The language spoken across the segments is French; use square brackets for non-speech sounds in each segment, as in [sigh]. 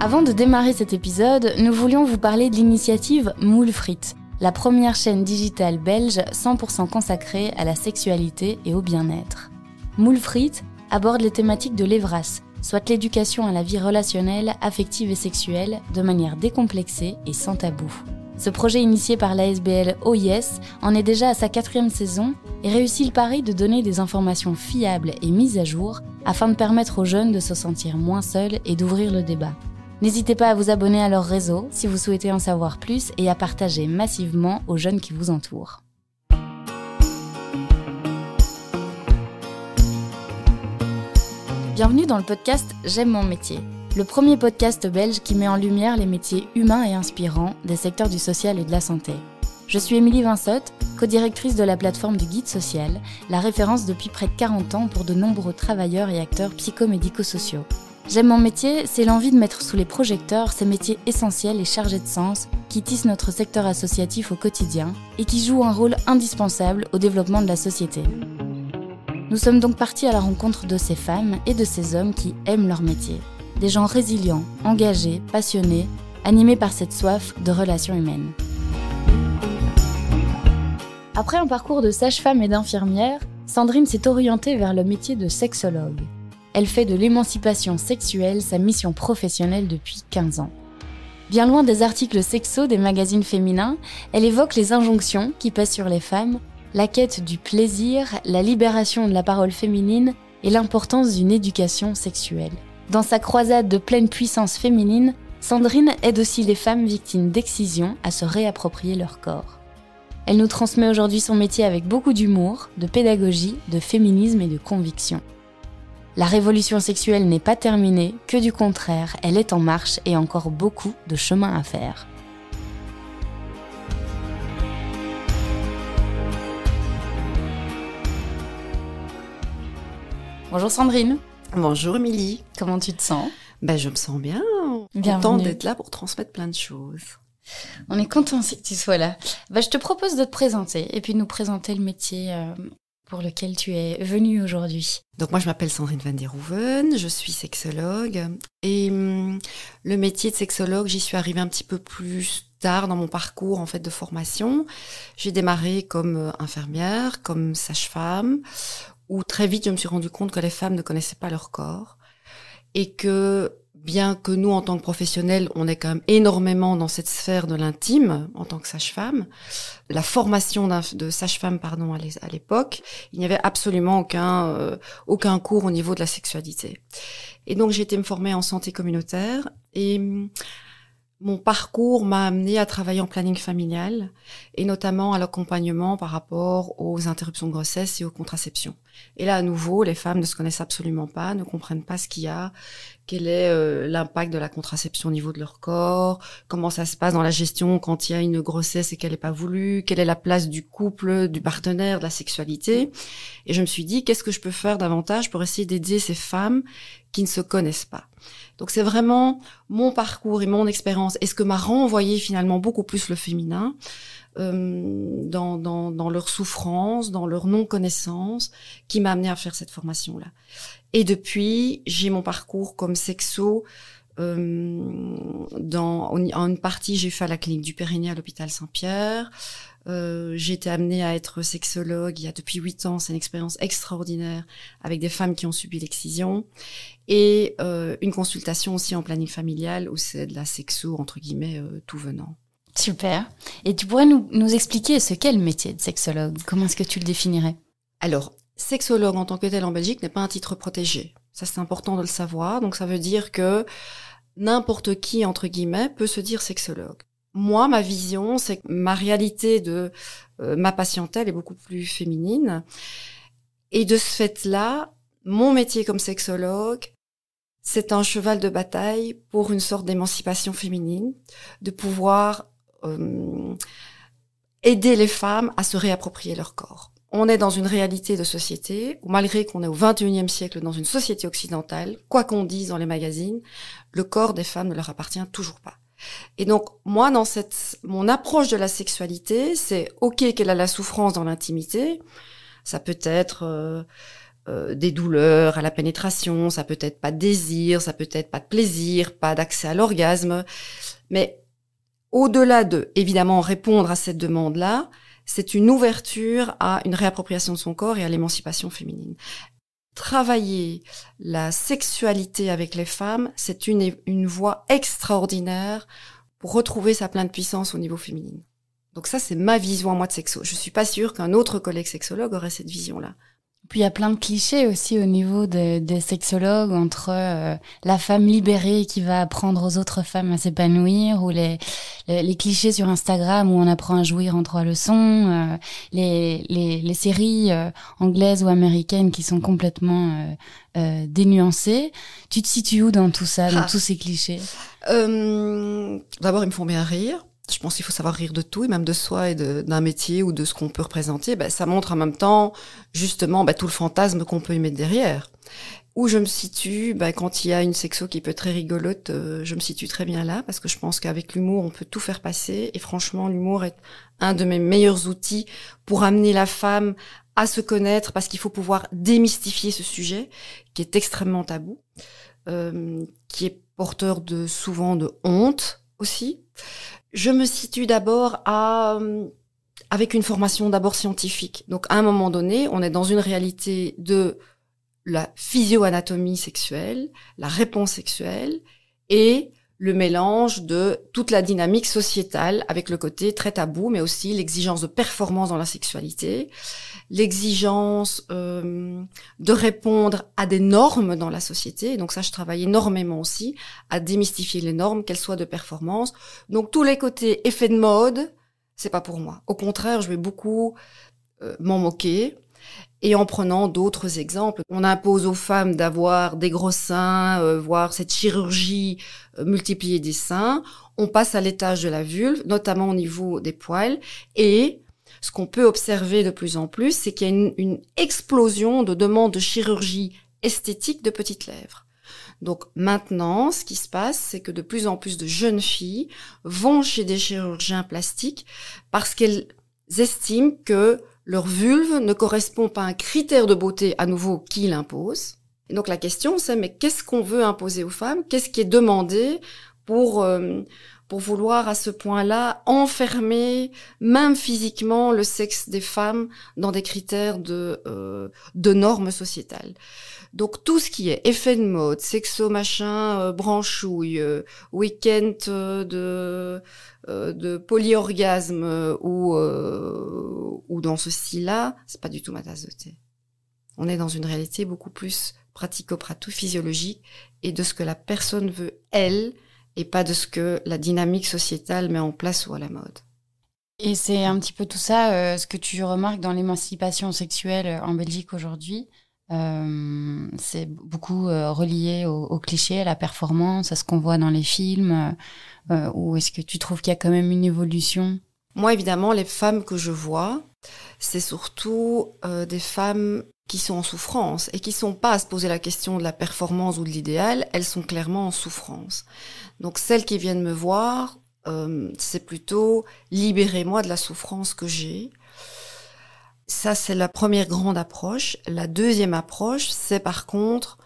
Avant de démarrer cet épisode, nous voulions vous parler de l'initiative Moule la première chaîne digitale belge 100% consacrée à la sexualité et au bien-être. Moule aborde les thématiques de l'Evras, soit l'éducation à la vie relationnelle, affective et sexuelle, de manière décomplexée et sans tabou. Ce projet initié par l'ASBL OIS en est déjà à sa quatrième saison et réussit le pari de donner des informations fiables et mises à jour afin de permettre aux jeunes de se sentir moins seuls et d'ouvrir le débat. N'hésitez pas à vous abonner à leur réseau si vous souhaitez en savoir plus et à partager massivement aux jeunes qui vous entourent. Bienvenue dans le podcast J'aime mon métier, le premier podcast belge qui met en lumière les métiers humains et inspirants des secteurs du social et de la santé. Je suis Émilie Vinsotte, co-directrice de la plateforme du Guide Social, la référence depuis près de 40 ans pour de nombreux travailleurs et acteurs psychomédico-sociaux. J'aime mon métier, c'est l'envie de mettre sous les projecteurs ces métiers essentiels et chargés de sens qui tissent notre secteur associatif au quotidien et qui jouent un rôle indispensable au développement de la société. Nous sommes donc partis à la rencontre de ces femmes et de ces hommes qui aiment leur métier. Des gens résilients, engagés, passionnés, animés par cette soif de relations humaines. Après un parcours de sage-femme et d'infirmière, Sandrine s'est orientée vers le métier de sexologue. Elle fait de l'émancipation sexuelle sa mission professionnelle depuis 15 ans. Bien loin des articles sexo des magazines féminins, elle évoque les injonctions qui pèsent sur les femmes, la quête du plaisir, la libération de la parole féminine et l'importance d'une éducation sexuelle. Dans sa croisade de pleine puissance féminine, Sandrine aide aussi les femmes victimes d'excision à se réapproprier leur corps. Elle nous transmet aujourd'hui son métier avec beaucoup d'humour, de pédagogie, de féminisme et de conviction. La révolution sexuelle n'est pas terminée, que du contraire, elle est en marche et encore beaucoup de chemin à faire. Bonjour Sandrine. Bonjour Émilie. Comment tu te sens? Ben je me sens bien. Contente d'être là pour transmettre plein de choses. On est content que tu sois là. Ben, je te propose de te présenter et puis de nous présenter le métier euh, pour lequel tu es venue aujourd'hui. Donc moi je m'appelle Sandrine van der Hoeven, je suis sexologue et hum, le métier de sexologue, j'y suis arrivée un petit peu plus tard dans mon parcours en fait de formation. J'ai démarré comme euh, infirmière, comme sage-femme où très vite je me suis rendu compte que les femmes ne connaissaient pas leur corps et que bien que nous, en tant que professionnels, on est quand même énormément dans cette sphère de l'intime en tant que sage-femme, la formation de sage-femme, pardon, à l'époque, il n'y avait absolument aucun euh, aucun cours au niveau de la sexualité. Et donc j'ai été me former en santé communautaire et mon parcours m'a amené à travailler en planning familial et notamment à l'accompagnement par rapport aux interruptions de grossesse et aux contraceptions. Et là, à nouveau, les femmes ne se connaissent absolument pas, ne comprennent pas ce qu'il y a, quel est euh, l'impact de la contraception au niveau de leur corps, comment ça se passe dans la gestion quand il y a une grossesse et qu'elle n'est pas voulue, quelle est la place du couple, du partenaire, de la sexualité? Et je me suis dit, qu'est-ce que je peux faire davantage pour essayer d'aider ces femmes qui ne se connaissent pas? Donc c'est vraiment mon parcours et mon expérience et ce que m'a renvoyé finalement beaucoup plus le féminin euh, dans, dans, dans, leur souffrance, dans leur non-connaissance, qui m'a amené à faire cette formation-là. Et depuis, j'ai mon parcours comme sexo. Euh, dans, en une partie, j'ai fait à la clinique du Périnée à l'hôpital Saint-Pierre. Euh, j'ai été amenée à être sexologue il y a depuis huit ans. C'est une expérience extraordinaire avec des femmes qui ont subi l'excision et euh, une consultation aussi en planning familial où c'est de la sexo entre guillemets euh, tout venant. Super. Et tu pourrais nous, nous expliquer ce qu'est le métier de sexologue? Comment est-ce que tu le définirais? Alors, sexologue en tant que tel en Belgique n'est pas un titre protégé. Ça, c'est important de le savoir. Donc, ça veut dire que n'importe qui, entre guillemets, peut se dire sexologue. Moi, ma vision, c'est que ma réalité de euh, ma patientèle est beaucoup plus féminine. Et de ce fait-là, mon métier comme sexologue, c'est un cheval de bataille pour une sorte d'émancipation féminine, de pouvoir euh, aider les femmes à se réapproprier leur corps. On est dans une réalité de société où malgré qu'on est au 21e siècle dans une société occidentale, quoi qu'on dise dans les magazines, le corps des femmes ne leur appartient toujours pas. Et donc, moi, dans cette, mon approche de la sexualité, c'est ok qu'elle a la souffrance dans l'intimité. Ça peut être euh, euh, des douleurs à la pénétration, ça peut être pas de désir, ça peut être pas de plaisir, pas d'accès à l'orgasme. Mais au-delà de, évidemment, répondre à cette demande-là, c'est une ouverture à une réappropriation de son corps et à l'émancipation féminine. Travailler la sexualité avec les femmes, c'est une, une voie extraordinaire pour retrouver sa pleine puissance au niveau féminin. Donc ça, c'est ma vision à moi de sexo. Je suis pas sûre qu'un autre collègue sexologue aurait cette vision-là. Puis il y a plein de clichés aussi au niveau des, sexologues entre euh, la femme libérée qui va apprendre aux autres femmes à s'épanouir ou les, les, clichés sur Instagram où on apprend à jouir en trois leçons, euh, les, les, les, séries euh, anglaises ou américaines qui sont complètement dénuancées. Tu te situes où dans tout ça, dans ah. tous ces clichés? D'abord, ils me font bien rire je pense qu'il faut savoir rire de tout, et même de soi et d'un métier ou de ce qu'on peut représenter. Ben, ça montre en même temps, justement, ben, tout le fantasme qu'on peut y mettre derrière. Où je me situe, ben, quand il y a une sexo qui peut être très rigolote, euh, je me situe très bien là, parce que je pense qu'avec l'humour, on peut tout faire passer. Et franchement, l'humour est un de mes meilleurs outils pour amener la femme à se connaître, parce qu'il faut pouvoir démystifier ce sujet, qui est extrêmement tabou, euh, qui est porteur de souvent de honte aussi. Je me situe d'abord euh, avec une formation d'abord scientifique. Donc à un moment donné, on est dans une réalité de la physioanatomie sexuelle, la réponse sexuelle et le mélange de toute la dynamique sociétale avec le côté très tabou, mais aussi l'exigence de performance dans la sexualité, l'exigence euh, de répondre à des normes dans la société. Donc ça, je travaille énormément aussi à démystifier les normes, qu'elles soient de performance. Donc tous les côtés effets de mode, c'est pas pour moi. Au contraire, je vais beaucoup euh, m'en moquer et en prenant d'autres exemples. On impose aux femmes d'avoir des gros seins, euh, voire cette chirurgie euh, multipliée des seins. On passe à l'étage de la vulve, notamment au niveau des poils. Et ce qu'on peut observer de plus en plus, c'est qu'il y a une, une explosion de demandes de chirurgie esthétique de petites lèvres. Donc maintenant, ce qui se passe, c'est que de plus en plus de jeunes filles vont chez des chirurgiens plastiques parce qu'elles estiment que leur vulve ne correspond pas à un critère de beauté à nouveau qu'il impose. Et donc la question c'est mais qu'est-ce qu'on veut imposer aux femmes? Qu'est-ce qui est demandé pour euh, pour vouloir à ce point-là enfermer même physiquement le sexe des femmes dans des critères de euh, de normes sociétales. Donc tout ce qui est effet de mode, sexo machin, euh, branchouille, euh, week-end euh, de de polyorgasme ou ou dans ce style-là, c'est pas du tout ma tasse de thé. On est dans une réalité beaucoup plus pratico-prato-physiologique et de ce que la personne veut elle et pas de ce que la dynamique sociétale met en place ou à la mode. Et c'est un petit peu tout ça, ce que tu remarques dans l'émancipation sexuelle en Belgique aujourd'hui. Euh, c'est beaucoup euh, relié au, au, cliché, à la performance, à ce qu'on voit dans les films. Euh, ou est-ce que tu trouves qu'il y a quand même une évolution? Moi, évidemment, les femmes que je vois, c'est surtout des femmes qui sont en souffrance et qui sont pas à se poser la question de la performance ou de l'idéal, elles sont clairement en souffrance. Donc celles qui viennent me voir, c'est plutôt libérez-moi de la souffrance que j'ai, ça, c'est la première grande approche. La deuxième approche, c'est par contre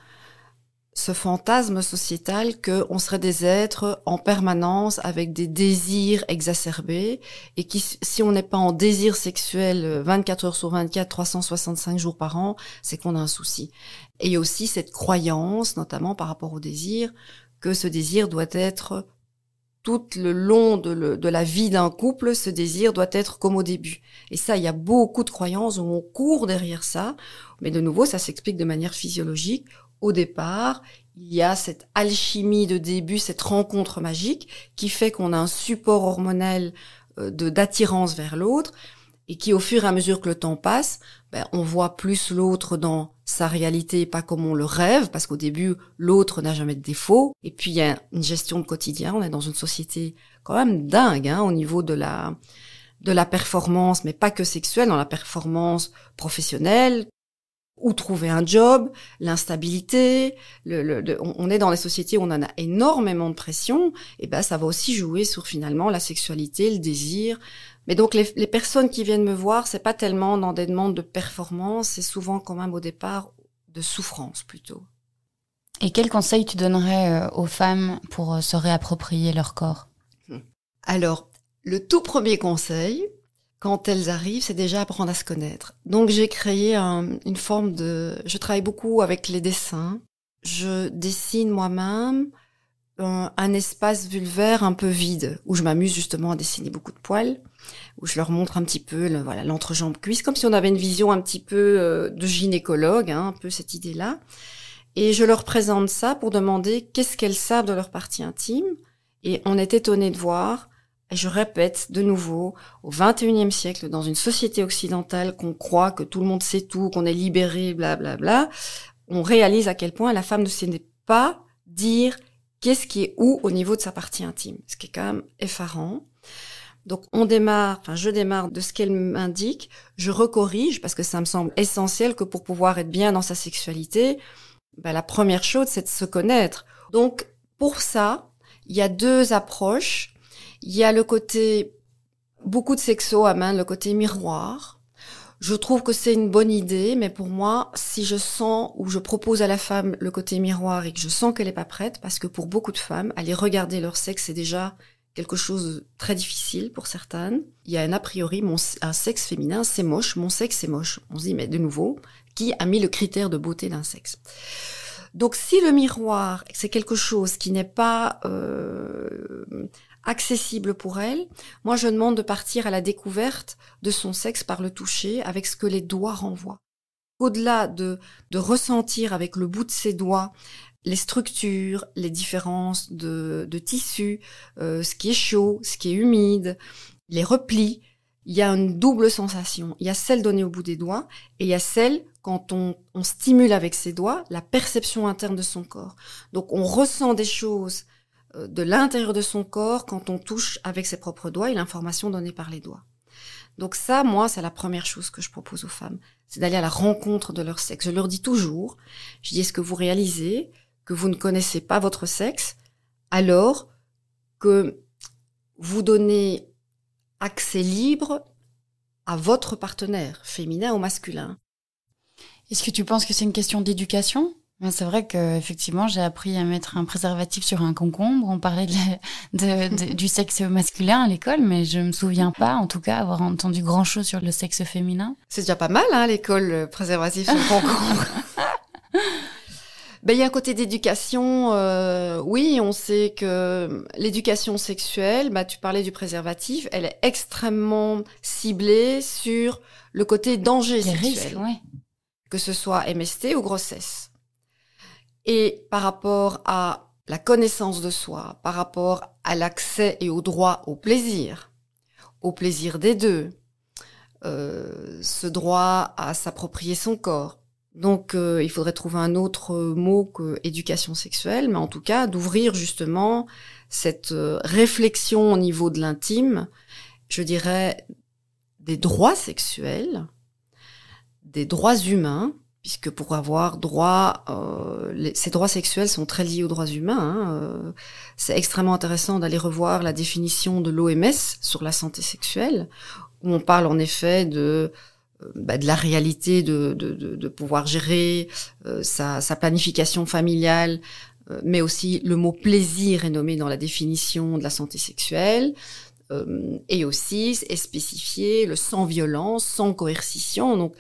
ce fantasme sociétal que on serait des êtres en permanence avec des désirs exacerbés et qui, si on n'est pas en désir sexuel 24 heures sur 24, 365 jours par an, c'est qu'on a un souci. Et aussi cette croyance, notamment par rapport au désir, que ce désir doit être tout le long de, la vie d'un couple, ce désir doit être comme au début. Et ça, il y a beaucoup de croyances où on court derrière ça. Mais de nouveau, ça s'explique de manière physiologique. Au départ, il y a cette alchimie de début, cette rencontre magique qui fait qu'on a un support hormonal euh, d'attirance vers l'autre et qui, au fur et à mesure que le temps passe, ben, on voit plus l'autre dans sa réalité, pas comme on le rêve, parce qu'au début, l'autre n'a jamais de défaut. Et puis, il y a une gestion de quotidien. On est dans une société quand même dingue hein, au niveau de la de la performance, mais pas que sexuelle, dans la performance professionnelle, où trouver un job, l'instabilité, le, on est dans des sociétés où on en a énormément de pression, et ben ça va aussi jouer sur finalement la sexualité, le désir, mais donc les, les, personnes qui viennent me voir, c'est pas tellement dans des demandes de performance, c'est souvent quand même au départ de souffrance plutôt. Et quels conseils tu donnerais aux femmes pour se réapproprier leur corps? Alors, le tout premier conseil, quand elles arrivent, c'est déjà apprendre à se connaître. Donc j'ai créé une forme de... Je travaille beaucoup avec les dessins. Je dessine moi-même un, espace vulvaire un peu vide, où je m'amuse justement à dessiner beaucoup de poils, où je leur montre un petit peu voilà l'entrejambe cuisse, comme si on avait une vision un petit peu euh, de gynécologue, hein, un peu cette idée-là. Et je leur présente ça pour demander qu'est-ce qu'elles savent de leur partie intime. Et on est étonné de voir, et je répète de nouveau, au 21e siècle, dans une société occidentale qu'on croit que tout le monde sait tout, qu'on est libéré, blablabla, bla, bla, on réalise à quel point la femme ne sait pas dire qu'est-ce qui est où au niveau de sa partie intime, ce qui est quand même effarant. Donc on démarre, enfin je démarre de ce qu'elle m'indique, je recorrige parce que ça me semble essentiel que pour pouvoir être bien dans sa sexualité, ben, la première chose c'est de se connaître. Donc pour ça, il y a deux approches. Il y a le côté beaucoup de sexo à main, le côté miroir, je trouve que c'est une bonne idée, mais pour moi, si je sens ou je propose à la femme le côté miroir et que je sens qu'elle n'est pas prête, parce que pour beaucoup de femmes, aller regarder leur sexe, c'est déjà quelque chose de très difficile pour certaines. Il y a un a priori, mon, un sexe féminin, c'est moche, mon sexe, c'est moche. On se dit, mais de nouveau, qui a mis le critère de beauté d'un sexe? Donc si le miroir, c'est quelque chose qui n'est pas euh, accessible pour elle, moi je demande de partir à la découverte de son sexe par le toucher avec ce que les doigts renvoient. Au-delà de, de ressentir avec le bout de ses doigts les structures, les différences de, de tissus, euh, ce qui est chaud, ce qui est humide, les replis, il y a une double sensation. Il y a celle donnée au bout des doigts et il y a celle quand on, on stimule avec ses doigts la perception interne de son corps. Donc on ressent des choses de l'intérieur de son corps quand on touche avec ses propres doigts et l'information donnée par les doigts. Donc ça, moi, c'est la première chose que je propose aux femmes, c'est d'aller à la rencontre de leur sexe. Je leur dis toujours, je dis, est-ce que vous réalisez que vous ne connaissez pas votre sexe alors que vous donnez accès libre à votre partenaire, féminin ou masculin? Est-ce que tu penses que c'est une question d'éducation? C'est vrai que effectivement, j'ai appris à mettre un préservatif sur un concombre. On parlait de, du sexe masculin à l'école, mais je me souviens pas, en tout cas, avoir entendu grand chose sur le sexe féminin. C'est déjà pas mal, hein, l'école préservatif sur concombre. [laughs] Ben, il y a un côté d'éducation. Euh, oui, on sait que l'éducation sexuelle, bah, tu parlais du préservatif, elle est extrêmement ciblée sur le côté danger sexuel. Que ce soit MST ou grossesse. Et par rapport à la connaissance de soi, par rapport à l'accès et au droit au plaisir, au plaisir des deux, euh, ce droit à s'approprier son corps. Donc euh, il faudrait trouver un autre mot que éducation sexuelle, mais en tout cas d'ouvrir justement cette euh, réflexion au niveau de l'intime, je dirais des droits sexuels, des droits humains, puisque pour avoir droit, euh, ces droits sexuels sont très liés aux droits humains. Hein, euh, c'est extrêmement intéressant d'aller revoir la définition de l'OMS sur la santé sexuelle, où on parle en effet de euh, bah, de la réalité de, de, de, de pouvoir gérer sa, sa, planification familiale, mais aussi le mot plaisir est nommé dans la définition de la santé sexuelle. Et aussi est spécifié le sans violence, sans coercition. Donc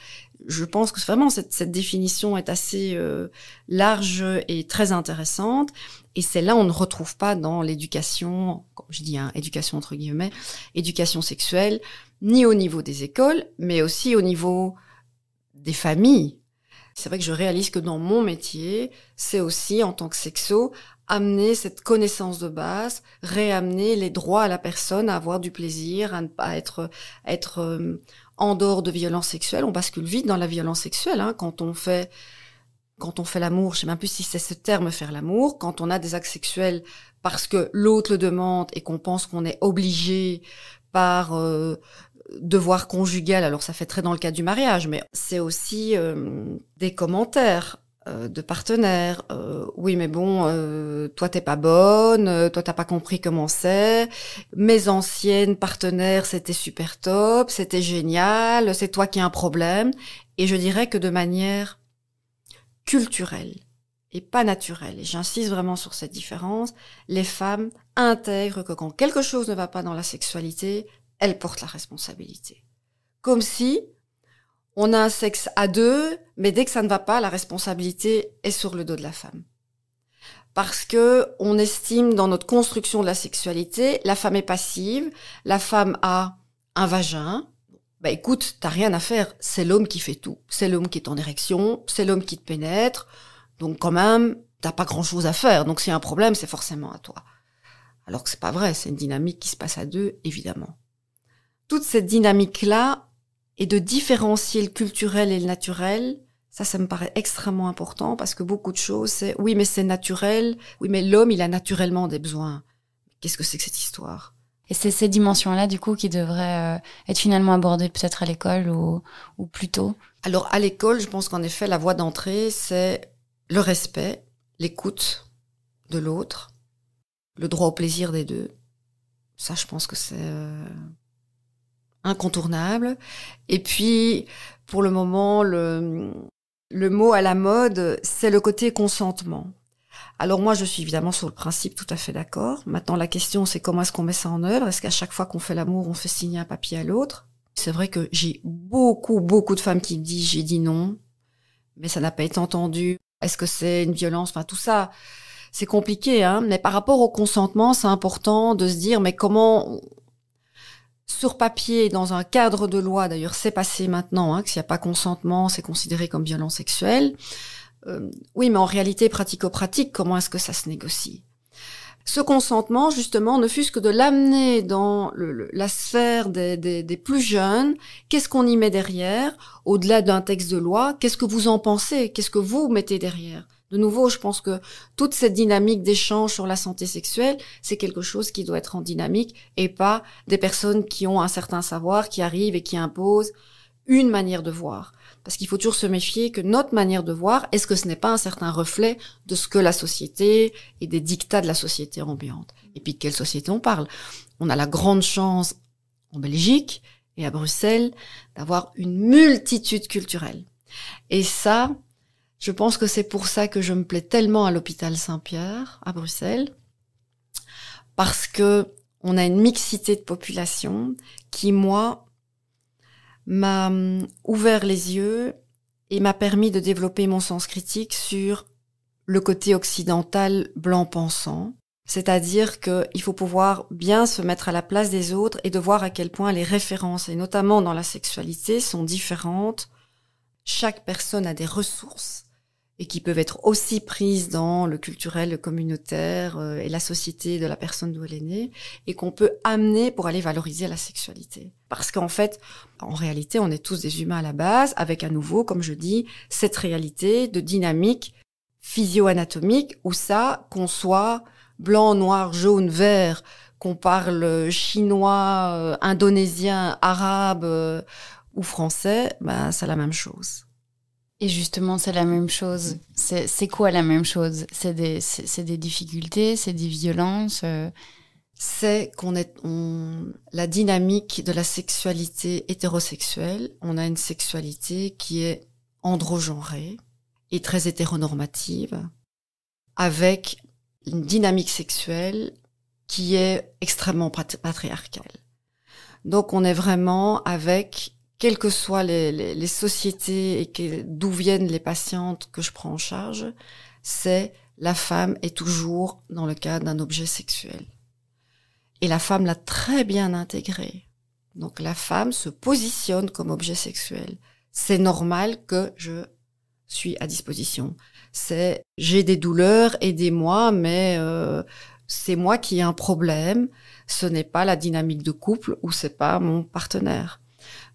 je pense que vraiment cette, cette définition est assez euh, large et très intéressante. Et celle-là, on ne retrouve pas dans l'éducation, comme je dis, hein, éducation entre guillemets, éducation sexuelle, ni au niveau des écoles, mais aussi au niveau des familles. C'est vrai que je réalise que dans mon métier, c'est aussi, en tant que sexo, amener cette connaissance de base, réamener les droits à la personne à avoir du plaisir, à ne pas être, être euh, en dehors de violence sexuelle, on bascule vite dans la violence sexuelle. Hein, quand on fait quand on fait l'amour, je sais même plus si c'est ce terme faire l'amour, quand on a des actes sexuels parce que l'autre le demande et qu'on pense qu'on est obligé par euh, devoir conjugal, alors ça fait très dans le cas du mariage, mais c'est aussi euh, des commentaires euh, de partenaires. Euh, oui, mais bon, euh, toi t'es pas bonne, euh, toi t'as pas compris comment c'est. Mes anciennes partenaires, c'était super top, c'était génial, c'est toi qui as un problème. Et je dirais que de manière culturelle et pas naturelle. Et j'insiste vraiment sur cette différence. Les femmes intègrent que quand quelque chose ne va pas dans la sexualité, elles portent la responsabilité. Comme si on a un sexe à deux, mais dès que ça ne va pas, la responsabilité est sur le dos de la femme. Parce que on estime dans notre construction de la sexualité, la femme est passive, la femme a un vagin. Bah écoute, t'as rien à faire, c'est l'homme qui fait tout. C'est l'homme qui est en érection, c'est l'homme qui te pénètre. Donc quand même, t'as pas grand chose à faire. Donc s'il y a un problème, c'est forcément à toi. Alors que c'est pas vrai, c'est une dynamique qui se passe à deux, évidemment. Toute cette dynamique-là, et de différencier le culturel et le naturel, ça, ça me paraît extrêmement important parce que beaucoup de choses, c'est oui, mais c'est naturel, oui, mais l'homme, il a naturellement des besoins. Qu'est-ce que c'est que cette histoire? Et c'est ces dimensions-là, du coup, qui devraient euh, être finalement abordées peut-être à l'école ou, ou plus tôt Alors, à l'école, je pense qu'en effet, la voie d'entrée, c'est le respect, l'écoute de l'autre, le droit au plaisir des deux. Ça, je pense que c'est euh, incontournable. Et puis, pour le moment, le, le mot à la mode, c'est le côté consentement. Alors moi, je suis évidemment sur le principe tout à fait d'accord. Maintenant, la question, c'est comment est-ce qu'on met ça en œuvre? Est-ce qu'à chaque fois qu'on fait l'amour, on fait signer un papier à l'autre? C'est vrai que j'ai beaucoup, beaucoup de femmes qui me disent j'ai dit non, mais ça n'a pas été entendu. Est-ce que c'est une violence? Enfin, tout ça, c'est compliqué. Hein mais par rapport au consentement, c'est important de se dire mais comment sur papier, dans un cadre de loi, d'ailleurs c'est passé maintenant, hein, que s'il n'y a pas consentement, c'est considéré comme violence sexuelle. Euh, oui, mais en réalité, pratico-pratique, comment est-ce que ça se négocie? Ce consentement, justement, ne fût-ce que de l'amener dans la sphère des, des plus jeunes, qu'est-ce qu'on y met derrière, au-delà d'un texte de loi, qu'est-ce que vous en pensez, qu'est-ce que vous mettez derrière? De nouveau, je pense que toute cette dynamique d'échange sur la santé sexuelle, c'est quelque chose qui doit être en dynamique et pas des personnes qui ont un certain savoir, qui arrivent et qui imposent une manière de voir. Parce qu'il faut toujours se méfier que notre manière de voir, est-ce que ce n'est pas un certain reflet de ce que la société et des dictats de la société ambiante Et puis de quelle société on parle? On a la grande chance en Belgique et à Bruxelles d'avoir une multitude culturelle. Et ça, je pense que c'est pour ça que je me plais tellement à l'hôpital Saint-Pierre à Bruxelles, parce que on a une mixité de population qui, moi, m'a hum, ouvert les yeux et m'a permis de développer mon sens critique sur le côté occidental blanc pensant. C'est-à-dire qu'il faut pouvoir bien se mettre à la place des autres et de voir à quel point les références, et notamment dans la sexualité, sont différentes. Chaque personne a des ressources et qui peuvent être aussi prises dans le culturel, le communautaire euh, et la société de la personne d'où elle est née, et qu'on peut amener pour aller valoriser la sexualité. Parce qu'en fait, en réalité, on est tous des humains à la base, avec à nouveau, comme je dis, cette réalité de dynamique physio-anatomique, où ça, qu'on soit blanc, noir, jaune, vert, qu'on parle chinois, euh, indonésien, arabe euh, ou français, ben, c'est la même chose. Et justement, c'est la même chose. C'est quoi la même chose? C'est des, des, difficultés, c'est des violences euh? C'est qu'on est on, la dynamique de la sexualité hétérosexuelle. On a une sexualité qui est androgenrée et très hétéronormative, avec une dynamique sexuelle qui est extrêmement patriarcale. Donc on est vraiment avec quelles que soient les, sociétés et d'où viennent les patientes que je prends en charge, c'est la femme est toujours dans le cadre d'un objet sexuel. Et la femme l'a très bien intégré. Donc la femme se positionne comme objet sexuel. C'est normal que je suis à disposition. C'est j'ai des douleurs, aidez-moi, mais euh, c'est moi qui ai un problème. Ce n'est pas la dynamique de couple ou c'est pas mon partenaire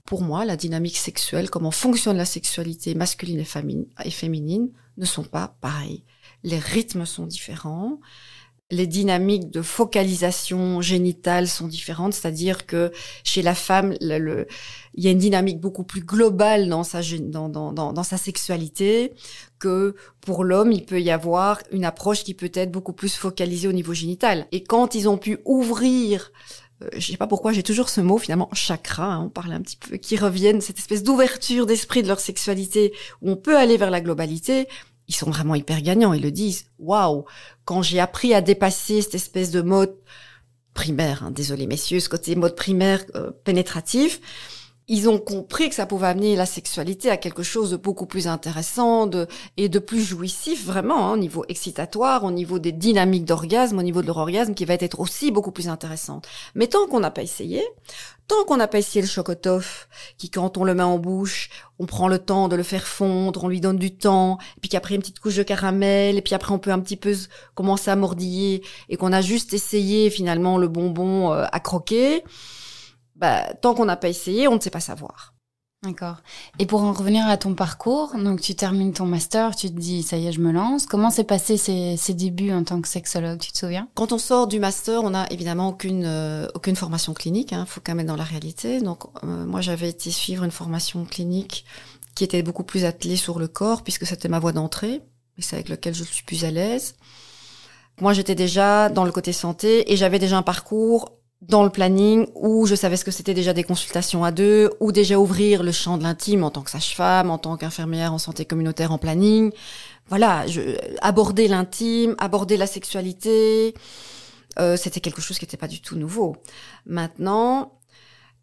pour moi, la dynamique sexuelle, comment fonctionne la sexualité masculine et, féminine, ne sont pas pareilles. Les rythmes sont différents, les dynamiques de focalisation génitale sont différentes, c'est-à-dire que chez la femme, il y a une dynamique beaucoup plus globale dans sa, sexualité que pour l'homme, il peut y avoir une approche qui peut être beaucoup plus focalisée au niveau génital. Et quand ils ont pu ouvrir je sais pas pourquoi j'ai toujours ce mot finalement chakra, hein, on parle un petit peu, qui reviennent cette espèce d'ouverture d'esprit de leur sexualité où on peut aller vers la globalité. ils sont vraiment hyper gagnants. Ils le disent. Waouh Quand j'ai appris à dépasser cette espèce de mode primaire, hein, désolé messieurs, ce côté mode primaire euh, pénétratif, ils ont compris que ça pouvait amener la sexualité à quelque chose de beaucoup plus intéressant et de plus jouissif, vraiment, hein, au niveau excitatoire, au niveau des dynamiques d'orgasme, au niveau de leur orgasme, qui va être aussi beaucoup plus intéressante. Mais tant qu'on n'a pas essayé, tant qu'on n'a pas essayé le chocotoff, qui quand on le met en bouche, on prend le temps de le faire fondre, on lui donne du temps, et puis qu'après une petite couche de caramel, et puis après on peut un petit peu commencer à mordiller, et qu'on a juste essayé finalement le bonbon euh, à croquer, bah, tant qu'on n'a pas essayé, on ne sait pas savoir. D'accord. Et pour en revenir à ton parcours, donc tu termines ton master, tu te dis ça y est, je me lance. Comment s'est passé ces, ces, débuts en tant que sexologue, tu te souviens? Quand on sort du master, on n'a évidemment aucune euh, aucune formation clinique. Il hein, faut quand même être dans la réalité. Donc euh, moi, j'avais été suivre une formation clinique qui était beaucoup plus attelée sur le corps puisque c'était ma voie d'entrée et c'est avec lequel je suis plus à l'aise. Moi, j'étais déjà dans le côté santé et j'avais déjà un parcours dans le planning où je savais ce que c'était déjà des consultations à deux, ou déjà ouvrir le champ de l'intime en tant que sage-femme, en tant qu'infirmière en santé communautaire en planning. Voilà, je, aborder l'intime, aborder la sexualité, euh, c'était quelque chose qui n'était pas du tout nouveau. Maintenant,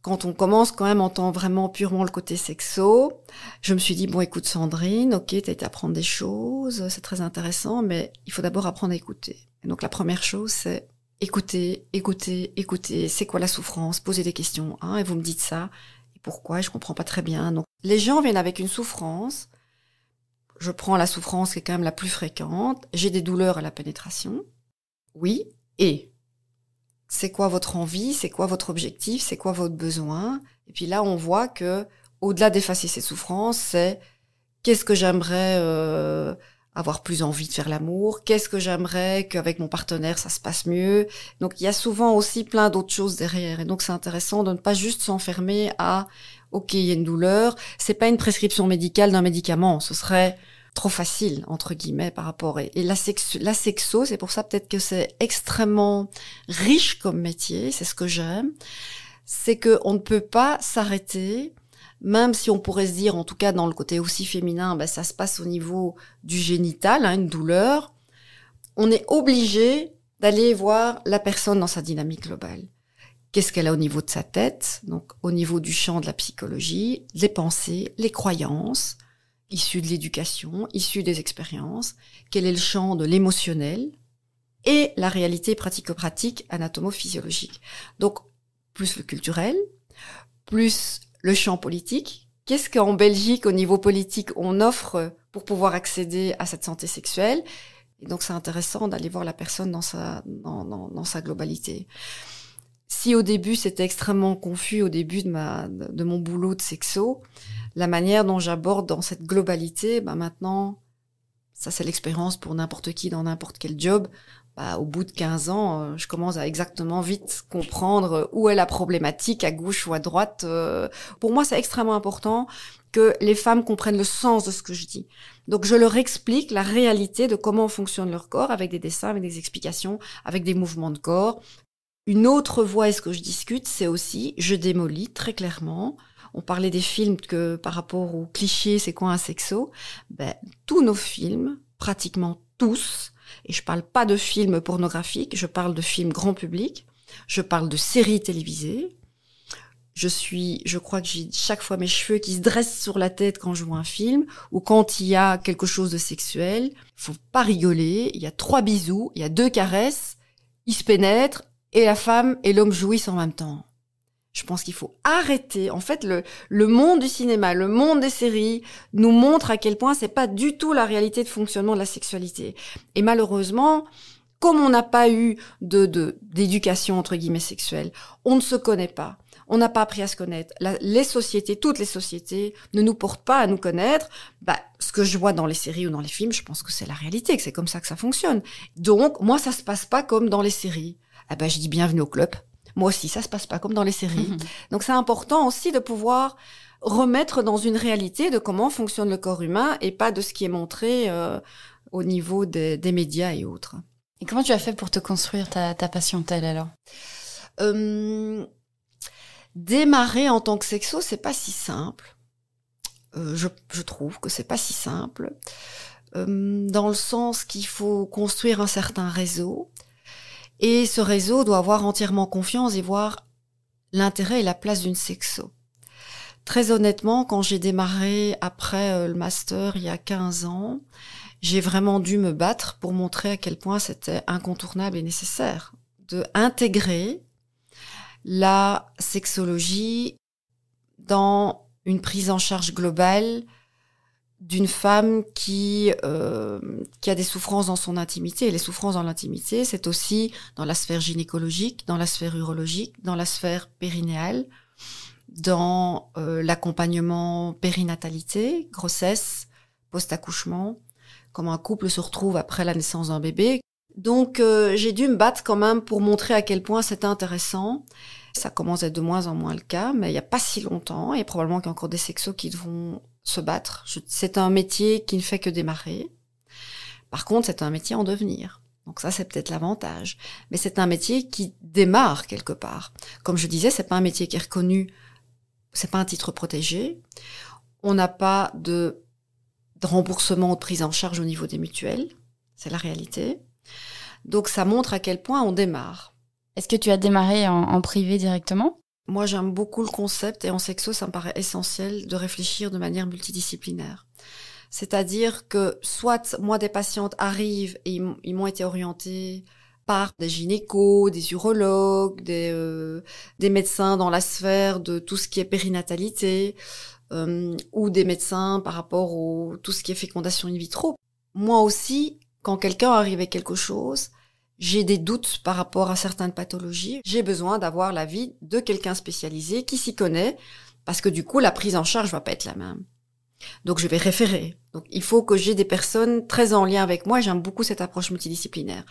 quand on commence quand même en tant vraiment purement le côté sexo, je me suis dit, bon écoute Sandrine, ok, t'as été apprendre des choses, c'est très intéressant, mais il faut d'abord apprendre à écouter. Et donc la première chose, c'est écoutez, écoutez, écoutez, c'est quoi la souffrance, posez des questions, hein, et vous me dites ça, et pourquoi, je comprends pas très bien. Donc, les gens viennent avec une souffrance, je prends la souffrance qui est quand même la plus fréquente, j'ai des douleurs à la pénétration, oui, et c'est quoi votre envie, c'est quoi votre objectif, c'est quoi votre besoin, et puis là, on voit que, au-delà d'effacer ces souffrances, c'est qu'est-ce que j'aimerais euh, avoir plus envie de faire l'amour, qu'est-ce que j'aimerais qu'avec mon partenaire ça se passe mieux? Donc il y a souvent aussi plein d'autres choses derrière. Et donc c'est intéressant de ne pas juste s'enfermer à OK, il y a une douleur, c'est pas une prescription médicale d'un médicament, ce serait trop facile entre guillemets par rapport. Et, la la sexo, c'est pour ça peut-être que c'est extrêmement riche comme métier, c'est ce que j'aime, c'est que on ne peut pas s'arrêter même si on pourrait se dire, en tout cas dans le côté aussi féminin, ben, ça se passe au niveau du génital, hein, une douleur, on est obligé d'aller voir la personne dans sa dynamique globale. Qu'est-ce qu'elle a au niveau de sa tête, donc au niveau du champ de la psychologie, les pensées, les croyances, issues de l'éducation, issues des expériences, quel est le champ de l'émotionnel, et la réalité pratico-pratique anatomo-physiologique. Donc, plus le culturel, plus le champ politique. Qu'est-ce qu'en Belgique, au niveau politique, on offre pour pouvoir accéder à cette santé sexuelle? Et donc, c'est intéressant d'aller voir la personne dans sa, globalité. Si au début, c'était extrêmement confus, au début de mon boulot de sexo, la manière dont j'aborde dans cette globalité, bah maintenant, ça c'est l'expérience pour n'importe qui dans n'importe quel job bah, au bout de 15 ans, euh, je commence à exactement vite comprendre où est la problématique, à gauche ou à droite. Euh. Pour moi, c'est extrêmement important que les femmes comprennent le sens de ce que je dis. Donc, je leur explique la réalité de comment fonctionne leur corps avec des dessins, avec des explications, avec des mouvements de corps. Une autre voie, est-ce que je discute, c'est aussi, je démolis très clairement. On parlait des films que par rapport aux clichés, c'est quoi un sexo? Ben, Tous nos films, pratiquement tous, et je parle pas de films pornographiques, je parle de films grand public, je parle de séries télévisées. Je suis, je crois que j'ai chaque fois mes cheveux qui se dressent sur la tête quand je vois un film ou quand il y a quelque chose de sexuel. Faut pas rigoler. Il y a trois bisous, il y a deux caresses, ils se pénètrent et la femme et l'homme jouissent en même temps. Je pense qu'il faut arrêter. En fait, le, le monde du cinéma, le monde des séries nous montre à quel point c'est pas du tout la réalité de fonctionnement de la sexualité. Et malheureusement, comme on n'a pas eu de d'éducation entre guillemets sexuelle, on ne se connaît pas. On n'a pas appris à se connaître. les sociétés, toutes les sociétés, ne nous portent pas à nous connaître. Bah, ce que je vois dans les séries ou dans les films, je pense que c'est la réalité, que c'est comme ça que ça fonctionne. Donc, moi, ça se passe pas comme dans les séries. Eh ben, je dis bienvenue au club. Moi aussi, ça se passe pas comme dans les séries. Mhm. Donc c'est important aussi de pouvoir remettre dans une réalité de comment fonctionne le corps humain et pas de ce qui est montré euh, au niveau des, médias et autres. Et comment tu as fait pour te construire ta, ta patientèle alors? Euh, Démarrer en tant que sexo, c'est pas si simple. Euh, je, je, trouve que c'est pas si simple. euh, dans le sens qu'il faut construire un certain réseau. Et ce réseau doit avoir entièrement confiance et voir l'intérêt et la place d'une sexo. Très honnêtement, quand j'ai démarré après euh, le master il y a 15 ans, j'ai vraiment dû me battre pour montrer à quel point c'était incontournable et nécessaire de intégrer la sexologie dans une prise en charge globale d'une femme qui euh, qui a des souffrances dans son intimité. Et les souffrances dans l'intimité, c'est aussi dans la sphère gynécologique, dans la sphère urologique, dans la sphère périnéale, dans euh, l'accompagnement périnatalité, grossesse, post-accouchement, comment un couple se retrouve après la naissance d'un bébé. Donc euh, j'ai dû me battre quand même pour montrer à quel point c'était intéressant. Ça commence à être de moins en moins le cas, mais il n'y a pas si longtemps, et probablement qu'il y a encore des sexos qui devront se battre. C'est un métier qui ne fait que démarrer. Par contre, c'est un métier en devenir. Donc ça, c'est peut-être l'avantage. Mais c'est un métier qui démarre quelque part. Comme je disais, c'est pas un métier qui est reconnu c'est pas un titre protégé. On n'a pas de, remboursement ou de prise en charge au niveau des mutuelles. C'est la réalité. Donc ça montre à quel point on démarre. Est-ce que tu as démarré en, privé directement? Moi j'aime beaucoup le concept et en sexo ça me paraît essentiel de réfléchir de manière multidisciplinaire. C'est-à-dire que soit moi des patientes arrivent et ils m'ont été orientés par des gynécos, des urologues, des, euh, des médecins dans la sphère de tout ce qui est périnatalité, euh, ou des médecins par rapport au tout ce qui est fécondation in vitro. Moi aussi, quand quelqu'un arrive avec quelque chose, j'ai des doutes par rapport à certaines pathologies. J'ai besoin d'avoir l'avis de quelqu'un spécialisé qui s'y connaît, parce que du coup, la prise en charge va pas être la même. Donc je vais référer. Donc il faut que j'ai des personnes très en lien avec moi. J'aime beaucoup cette approche multidisciplinaire.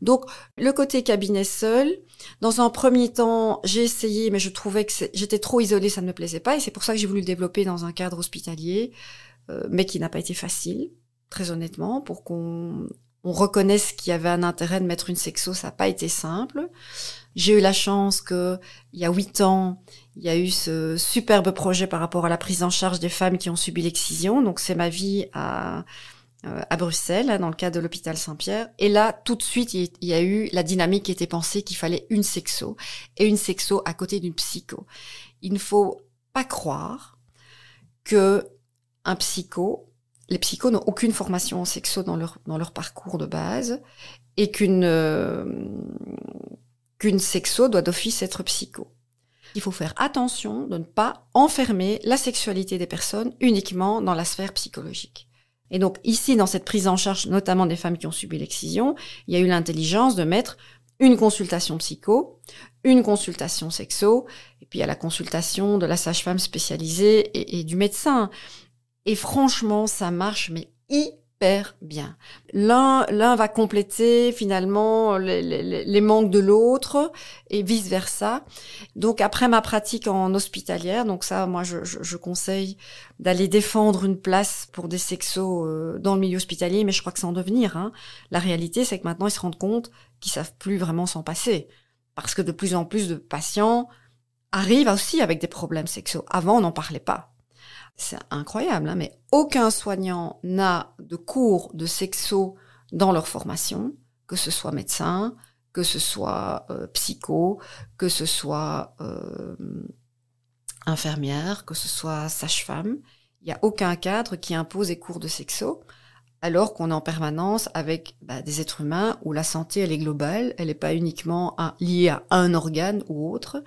Donc le côté cabinet seul. Dans un premier temps, j'ai essayé, mais je trouvais que j'étais trop isolée, ça ne me plaisait pas, et c'est pour ça que j'ai voulu le développer dans un cadre hospitalier, euh, mais qui n'a pas été facile, très honnêtement, pour qu'on on reconnaisse qu'il y avait un intérêt de mettre une sexo, ça n'a pas été simple. J'ai eu la chance que il y a huit ans, il y a eu ce superbe projet par rapport à la prise en charge des femmes qui ont subi l'excision. Donc c'est ma vie à, euh, à Bruxelles, dans le cadre de l'hôpital Saint-Pierre. Et là, tout de suite, il y a eu la dynamique qui était pensée qu'il fallait une sexo et une sexo à côté d'une psycho. Il ne faut pas croire que un psycho, les psychos n'ont aucune formation en sexo dans leur dans leur parcours de base et qu'une euh, qu'une sexo doit d'office être psycho. Il faut faire attention de ne pas enfermer la sexualité des personnes uniquement dans la sphère psychologique. Et donc ici, dans cette prise en charge, notamment des femmes qui ont subi l'excision, il y a eu l'intelligence de mettre une consultation psycho, une consultation sexo, et puis a la consultation de la sage-femme spécialisée et, et, du médecin. Et franchement, ça marche, mais hyper bien. L'un, l'un va compléter finalement les, les, les manques de l'autre et vice versa. Donc après ma pratique en hospitalière, donc ça, moi, je, je, je conseille d'aller défendre une place pour des sexos euh, dans le milieu hospitalier, mais je crois que c'est en devenir. Hein. La réalité, c'est que maintenant, ils se rendent compte qu'ils savent plus vraiment s'en passer, parce que de plus en plus de patients arrivent aussi avec des problèmes sexuels. Avant, on n'en parlait pas c'est incroyable, hein, mais aucun soignant n'a de cours de sexo dans leur formation, que ce soit médecin, que ce soit euh, psycho, que ce soit euh, infirmière, que ce soit sage-femme. Il n'y a aucun cadre qui impose des cours de sexo, alors qu'on est en permanence avec bah, des êtres humains où la santé, elle est globale, elle n'est pas uniquement liée à un organe ou autre.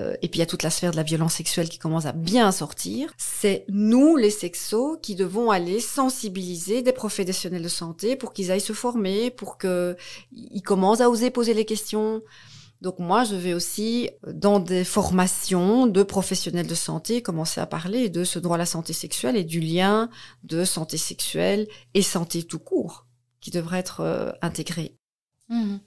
Euh, et puis il y a toute la sphère de la violence sexuelle qui commence à bien sortir, c'est nous, les sexos, qui devons aller sensibiliser des professionnels de santé pour qu'ils aillent se former, pour qu'ils commencent à oser poser les questions. Donc moi, je vais aussi, dans des formations de professionnels de santé, commencer à parler de ce droit à la santé sexuelle et du lien de santé sexuelle et santé tout court qui devrait être euh, intégré. Mmh.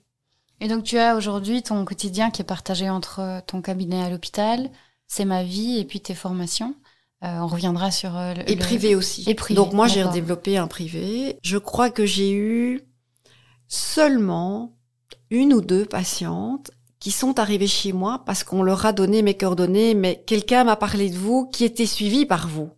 Et donc tu as aujourd'hui ton quotidien qui est partagé entre euh, ton cabinet à l'hôpital, c'est ma vie et puis tes formations. Euh, on reviendra sur euh, le, et privé aussi. Et privé, donc moi j'ai redéveloppé un privé. Je crois que j'ai eu seulement une ou deux patientes qui sont arrivées chez moi parce qu'on leur a donné mes coordonnées, mais quelqu'un m'a parlé de vous qui était suivi par vous.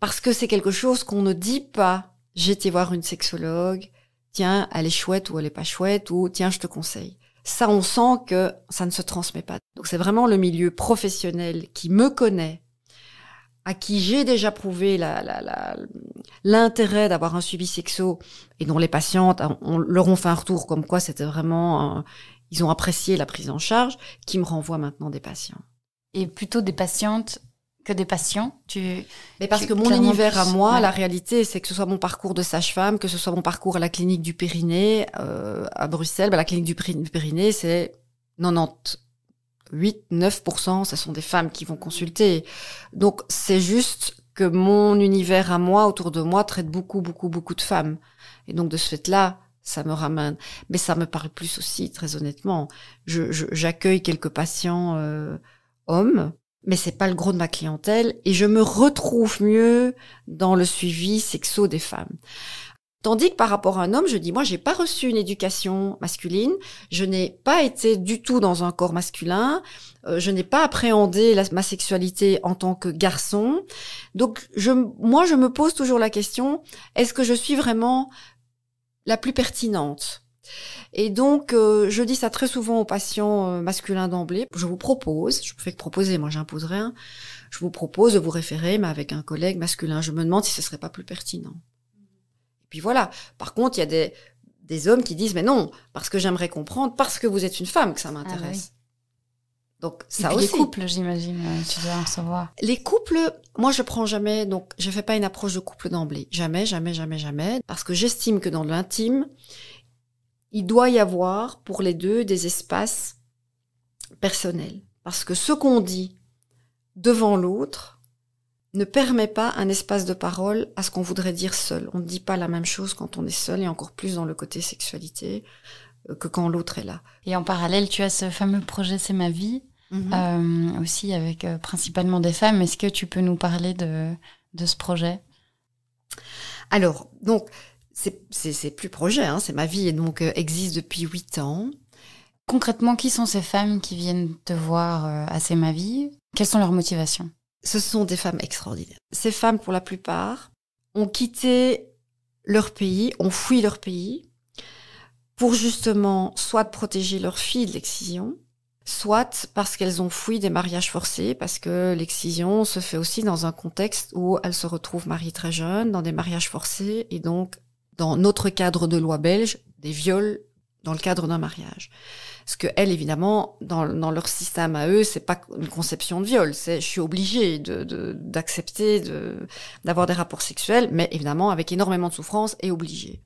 Parce que c'est quelque chose qu'on ne dit pas été voir une sexologue, tiens, elle est chouette ou elle est pas chouette, ou tiens, je te conseille. Ça, on sent que ça ne se transmet pas. Donc c'est vraiment le milieu professionnel qui me connaît, à qui j'ai déjà prouvé l'intérêt d'avoir un suivi sexo et dont les patientes on, leur ont fait un retour comme quoi c'était vraiment, ils ont apprécié la prise en charge, qui me renvoie maintenant des patients. Et plutôt des patientes que des patients tu, Mais parce que mon univers à moi, la réalité, c'est que ce soit mon parcours de sage-femme, que ce soit mon parcours à la clinique du Périnée euh, à Bruxelles, bah, la clinique du, Périnée, c'est 98, 9%, ce sont des femmes qui vont consulter. Donc c'est juste que mon univers à moi, autour de moi, traite beaucoup, beaucoup, beaucoup de femmes. Et donc de ce fait-là, ça me ramène. Mais ça me parle plus aussi, très honnêtement. J'accueille je, quelques patients euh, hommes mais c'est pas le gros de ma clientèle et je me retrouve mieux dans le suivi sexo des femmes. Tandis que par rapport à un homme, je dis, moi, j'ai pas reçu une éducation masculine, je n'ai pas été du tout dans un corps masculin, euh, je n'ai pas appréhendé ma sexualité en tant que garçon. Donc, je, moi, je me pose toujours la question, est-ce que je suis vraiment la plus pertinente? Et donc, euh, je dis ça très souvent aux patients euh, masculins d'emblée. Je vous propose, je fais que proposer, moi j'impose rien, je vous propose de vous référer, mais avec un collègue masculin. Je me demande si ce serait pas plus pertinent. Et puis voilà. Par contre, il y a des, des hommes qui disent, mais non, parce que j'aimerais comprendre, parce que vous êtes une femme que ça m'intéresse. Ah donc ça Et puis aussi. Les couples, j'imagine, euh, tu dois en savoir. Les couples, moi je prends jamais, donc je fais pas une approche de couple d'emblée, jamais, jamais, jamais, jamais, parce que j'estime que dans l'intime, il doit y avoir pour les deux des espaces personnels. Parce que ce qu'on dit devant l'autre ne permet pas un espace de parole à ce qu'on voudrait dire seul. On ne dit pas la même chose quand on est seul et encore plus dans le côté sexualité euh, que quand l'autre est là. Et en parallèle, tu as ce fameux projet C'est ma vie, mhm. euh, aussi avec euh, principalement des femmes. Est-ce que tu peux nous parler de, de ce projet? Alors, donc, c'est plus projet, hein, c'est ma vie et donc euh, existe depuis huit ans. Concrètement, qui sont ces femmes qui viennent te voir euh, à C'est ma vie? Quelles sont leurs motivations? Ce sont des femmes extraordinaires. Ces femmes, pour la plupart, ont quitté leur pays, ont fui leur pays pour justement soit protéger leurs filles de l'excision, soit parce qu'elles ont fui des mariages forcés, parce que l'excision se fait aussi dans un contexte où elles se retrouvent mariées très jeunes, dans des mariages forcés, et donc dans notre cadre de loi belge, des viols dans le cadre d'un mariage. Parce que elles, évidemment, dans, leur système à eux, c'est pas une conception de viol. C'est je suis obligée de d'accepter de, d'avoir des rapports sexuels, mais évidemment avec énormément de souffrance et obligée.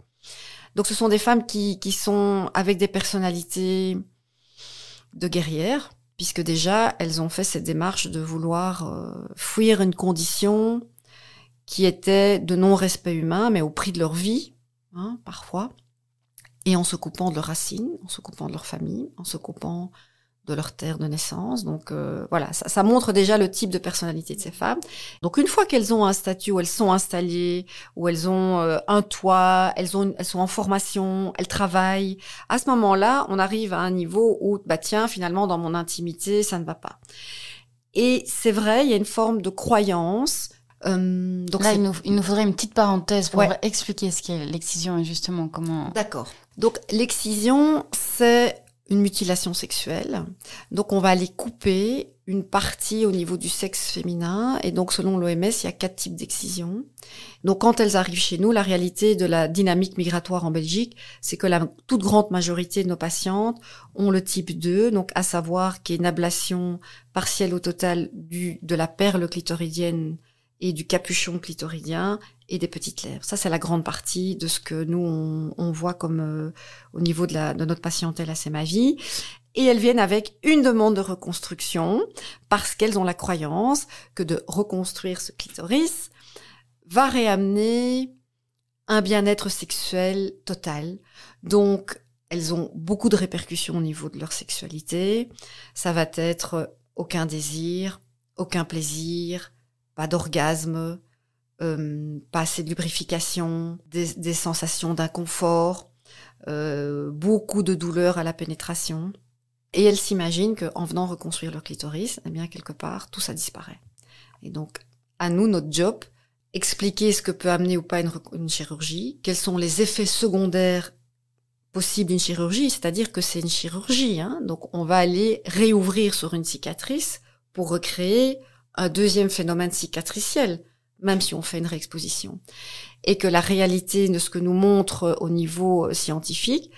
Donc ce sont des femmes qui, qui sont avec des personnalités de guerrières, puisque déjà elles ont fait cette démarche de vouloir euh, fuir une condition qui était de non-respect humain, mais au prix de leur vie, Hein, parfois, et en se coupant de leurs racines, en se coupant de leur famille, en se coupant de leur terre de naissance. Donc euh, voilà, ça, montre déjà le type de personnalité de ces femmes. Donc une fois qu'elles ont un statut où elles sont installées, où elles ont euh, un toit, elles ont elles sont en formation, elles travaillent, à ce moment-là, on arrive à un niveau où bah tiens, finalement dans mon intimité, ça ne va pas. Et c'est vrai, il y a une forme de croyance euh, donc Là, il nous, il nous, faudrait une petite parenthèse pour expliquer ce qu'est l'excision et justement comment. D'accord. Donc l'excision, c'est une mutilation sexuelle. Donc on va aller couper une partie au niveau du sexe féminin. Et donc selon l'OMS, il y a quatre types d'excision. Donc quand elles arrivent chez nous, la réalité de la dynamique migratoire en Belgique, c'est que la toute grande majorité de nos patientes ont le type 2, donc à savoir qui est une ablation partielle au total du, de la perle clitoridienne et du capuchon clitoridien et des petites lèvres. Ça, c'est la grande partie de ce que nous, on, on voit comme euh, au niveau de, la, de notre patientèle à C'est ma vie. Et elles viennent avec une demande de reconstruction parce qu'elles ont la croyance que de reconstruire ce clitoris va réamener un bien-être sexuel total. Donc, elles ont beaucoup de répercussions au niveau de leur sexualité. Ça va être aucun désir, aucun plaisir, pas d'orgasme, euh, pas assez de lubrification, des, sensations d'inconfort, euh, beaucoup de douleur à la pénétration. Et elles s'imaginent qu'en venant reconstruire leur clitoris, eh bien quelque part tout ça disparaît. Et donc à nous notre job expliquer ce que peut amener ou pas une, chirurgie, quels sont les effets secondaires possibles d'une chirurgie, c'est-à-dire que c'est une chirurgie, hein, donc on va aller réouvrir sur une cicatrice pour recréer un deuxième phénomène cicatriciel, même si on fait une réexposition. Et que la réalité de ce que nous montre au niveau scientifique,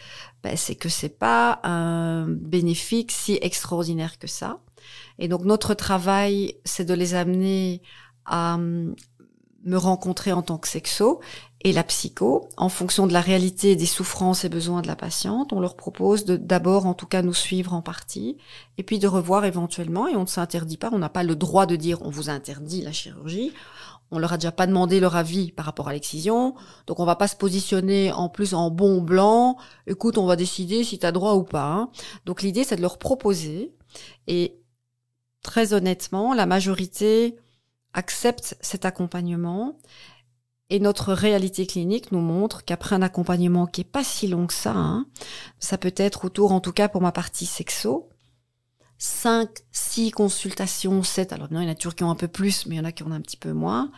ben, c'est que c'est pas un bénéfice si extraordinaire que ça. Et donc notre travail, c'est de les amener à hum, me rencontrer en tant que sexo et la psycho, en fonction de la réalité des souffrances et besoins de la patiente, on leur propose de d'abord en tout cas nous suivre en partie, et puis de revoir éventuellement, et on ne s'interdit pas, on n'a pas le droit de dire on vous interdit la chirurgie, on leur a déjà pas demandé leur avis par rapport à l'excision, donc on va pas se positionner en plus en bon blanc, écoute on va décider si tu as droit ou pas. Hein. Donc l'idée c'est de leur proposer, et très honnêtement, la majorité accepte cet accompagnement. Et notre réalité clinique nous montre qu'après un accompagnement qui est pas si long que ça, hein, ça peut être autour, en tout cas pour ma partie sexo, 5, 6 consultations, 7, alors non, il y en a toujours qui ont un peu plus, mais il y en a qui en ont un petit peu moins,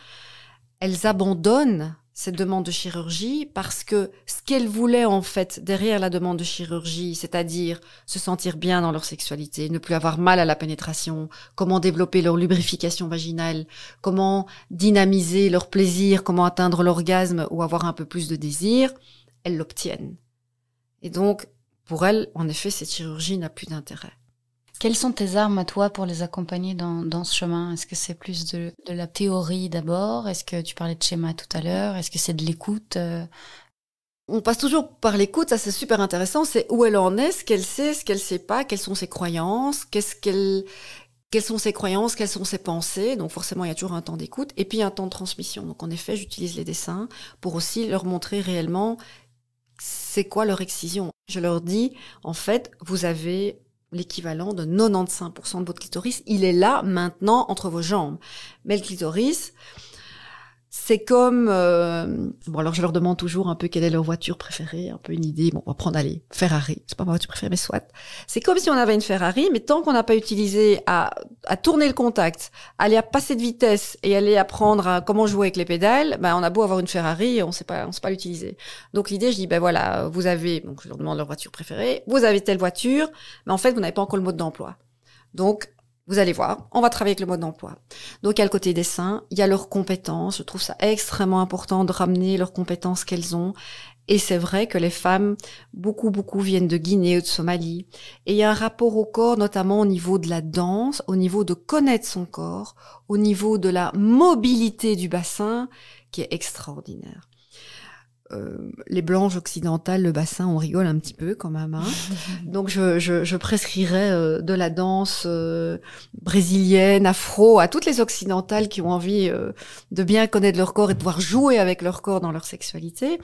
elles abandonnent cette demande de chirurgie parce que ce qu'elles voulaient en fait derrière la demande de chirurgie, c'est-à-dire se sentir bien dans leur sexualité, ne plus avoir mal à la pénétration, comment développer leur lubrification vaginale, comment dynamiser leur plaisir, comment atteindre l'orgasme ou avoir un peu plus de désir, elles l'obtiennent. Et donc, pour elles, en effet, cette chirurgie n'a plus d'intérêt. Quelles sont tes armes à toi pour les accompagner dans, dans ce chemin? Est-ce que c'est plus de, de, la théorie d'abord? Est-ce que tu parlais de schéma tout à l'heure? Est-ce que c'est de l'écoute euh? On passe toujours par l'écoute, ça c'est super intéressant. C'est où elle en est, ce qu'elle sait, ce qu'elle sait pas, quelles sont ses croyances, qu'est-ce qu'elle, quelles sont ses croyances, quelles sont ses pensées. Donc forcément, il y a toujours un temps d'écoute et puis un temps de transmission. Donc en effet, j'utilise les dessins pour aussi leur montrer réellement c'est quoi leur excision. Je leur dis, en fait, vous avez l'équivalent de 95% de votre clitoris. Il est là maintenant entre vos jambes. Mais le clitoris, c'est comme euh, bon alors je leur demande toujours un peu quelle est leur voiture préférée, un peu une idée. Bon, on va prendre allez Ferrari. C'est pas ma voiture préférée, mais soit. C'est comme si on avait une Ferrari, mais tant qu'on n'a pas utilisé à, à tourner le contact, aller à passer de vitesse et aller apprendre à comment jouer avec les pédales, ben on a beau avoir une Ferrari, on sait pas on sait pas l'utiliser. Donc l'idée, je dis ben voilà, vous avez donc je leur demande leur voiture préférée, vous avez telle voiture, mais en fait vous n'avez pas encore le mode d'emploi. Donc vous allez voir, on va travailler avec le mode d'emploi. Donc il y a le côté dessin, il y a leurs compétences. Je trouve ça extrêmement important de ramener leurs compétences qu'elles ont. Et c'est vrai que les femmes, beaucoup, beaucoup viennent de Guinée ou de Somalie. Et il y a un rapport au corps, notamment au niveau de la danse, au niveau de connaître son corps, au niveau de la mobilité du bassin, qui est extraordinaire. Euh, les blanches occidentales, le bassin, on rigole un petit peu quand même. Hein. [laughs] Donc je, je, je prescrirais euh, de la danse euh, brésilienne, afro, à toutes les occidentales qui ont envie de bien connaître leur corps et de pouvoir jouer avec leur corps dans leur sexualité.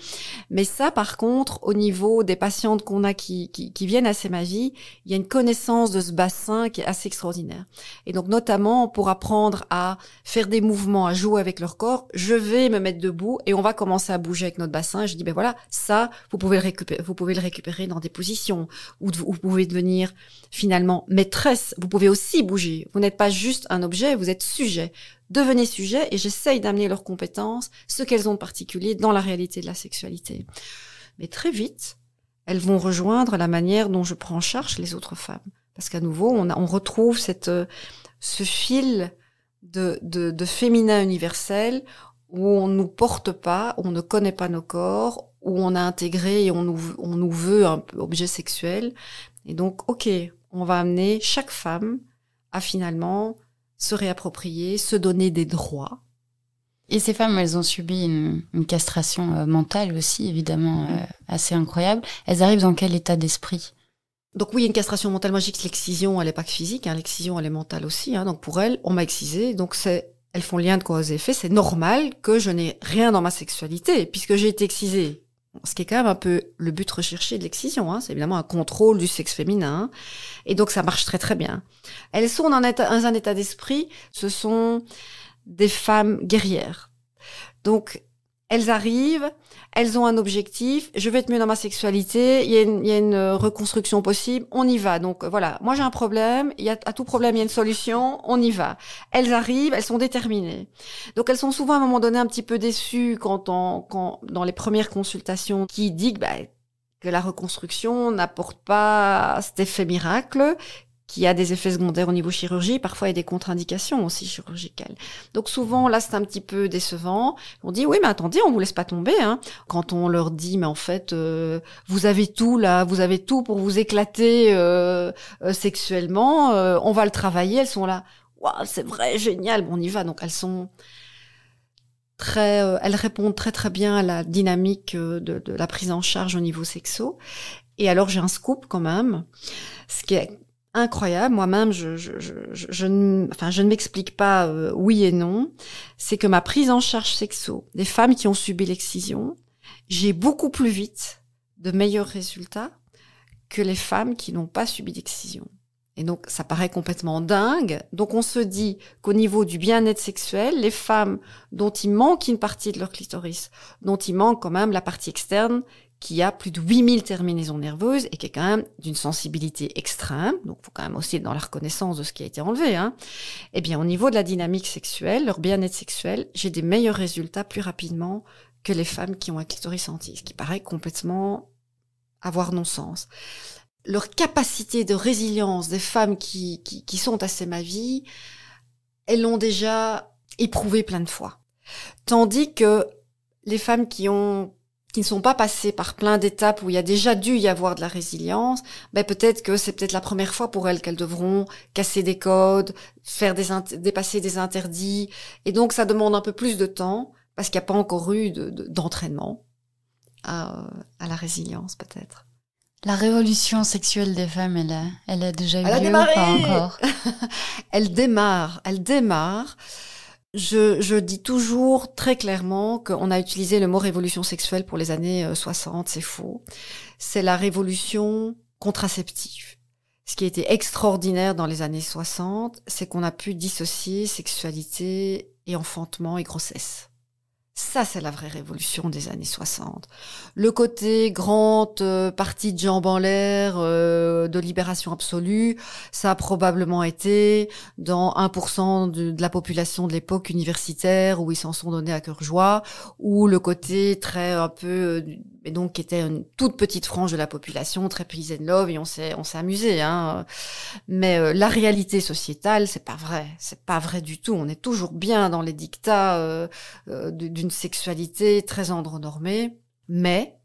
Mais ça, par contre, au niveau des patientes qu'on a qui, qui, qui viennent à ces magies, il y a une connaissance de ce bassin qui est assez extraordinaire. Et donc notamment pour apprendre à faire des mouvements, à jouer avec leur corps, je vais me mettre debout et on va commencer à bouger avec notre bassin je dis ben voilà, ça vous pouvez le récupérer, vous pouvez le récupérer dans des positions où vous pouvez devenir finalement maîtresse. Vous pouvez aussi bouger. Vous n'êtes pas juste un objet, vous êtes sujet. Devenez sujet et j'essaye d'amener leurs compétences, ce qu'elles ont de particulier dans la réalité de la sexualité. Mais très vite, elles vont rejoindre la manière dont je prends en charge les autres femmes. Parce qu'à nouveau, on, on retrouve cette, ce fil de, de féminin universel où on nous porte pas, où on ne connaît pas nos corps, où on a intégré et on nous, on nous veut un peu objet sexuel. Et donc, ok, on va amener chaque femme à finalement se réapproprier, se donner des droits. Et ces femmes, elles ont subi une, castration euh, mentale aussi, évidemment, euh, assez incroyable. Elles arrivent dans quel état d'esprit? Donc oui, une castration mentale. Moi, je que l'excision, elle n'est pas que physique. Hein. L'excision, elle est mentale aussi. Hein. Donc pour elle, on m'a excisé. Donc c'est elles font lien de cause et effet, c'est normal que je n'ai rien dans ma sexualité, puisque j'ai été excisée. Ce qui est quand même un peu le but recherché de l'excision, hein. c'est évidemment un contrôle du sexe féminin, et donc ça marche très très bien. Elles sont dans un état, d'esprit, ce sont des femmes guerrières. Donc elles arrivent, elles ont un objectif, je vais être mieux dans ma sexualité, il y, a une, une reconstruction possible, on y va. Donc voilà, moi j'ai un problème, il y a, à tout problème il y a une solution, on y va. Elles arrivent, elles sont déterminées. Donc elles sont souvent à un moment donné un petit peu déçues quand, on, quand dans les premières consultations qui dit que, bah, que la reconstruction n'apporte pas cet effet miracle, qui a des effets secondaires au niveau chirurgie, parfois il y a des contre-indications aussi chirurgicales. Donc souvent là c'est un petit peu décevant. On dit oui mais attendez on vous laisse pas tomber. Hein. Quand on leur dit mais en fait euh, vous avez tout là, vous avez tout pour vous éclater euh, euh, sexuellement, on va le travailler. Elles sont là, waouh c'est vrai génial, bon, on y va. Donc elles sont très, elles répondent très très bien à la dynamique de, de la prise en charge au niveau sexo. Et alors j'ai un scoop quand même, ce qui est incroyable. Moi-même, je, ne, enfin, je ne m'explique pas euh, oui et non. C'est que ma prise en charge sexo des femmes qui ont subi l'excision, j'ai beaucoup plus vite de meilleurs résultats que les femmes qui n'ont pas subi d'excision. Et donc, ça paraît complètement dingue. Donc, on se dit qu'au niveau du bien-être sexuel, les femmes dont il manque une partie de leur clitoris, dont il manque quand même la partie externe, qui a plus de 8000 terminaisons nerveuses et qui est quand même d'une sensibilité extrême, donc faut quand même aussi être dans la reconnaissance de ce qui a été enlevé, hein. eh bien au niveau de la dynamique sexuelle, leur bien-être sexuel, j'ai des meilleurs résultats plus rapidement que les femmes qui ont un clitoris entier, ce qui paraît complètement avoir non-sens. Leur capacité de résilience des femmes qui, qui, qui sont assez ma vie, elles l'ont déjà éprouvé plein de fois. Tandis que les femmes qui ont qui ne sont pas passés par plein d'étapes où il y a déjà dû y avoir de la résilience, ben peut-être que c'est peut-être la première fois pour elles qu'elles devront casser des codes, faire des dépasser des interdits, et donc ça demande un peu plus de temps parce qu'il n'y a pas encore eu d'entraînement à, à, la résilience peut-être. La révolution sexuelle des femmes, elle a, elle a déjà eu lieu ou pas encore? [laughs] Elle démarre, elle démarre. Je, dis toujours très clairement qu'on a utilisé le mot révolution sexuelle pour les années 60, euh, c'est faux. C'est la révolution contraceptive. Ce qui a été extraordinaire dans les années 60, c'est qu'on a pu dissocier sexualité et enfantement et grossesse. Ça, c'est la vraie révolution des années 60. Le côté grande euh, partie de jambes en l'air, euh, de libération absolue, ça a probablement été dans 1% de, de, la population de l'époque universitaire où ils s'en sont donnés à cœur joie, ou le côté très un peu euh, et donc qui était une toute petite frange de la population, très peace and love, et on s'est on s'est amusé. Hein. Mais euh, la réalité sociétale, c'est pas vrai, c'est pas vrai du tout. On est toujours bien dans les dictats euh, euh, d'une sexualité très andronormée, mais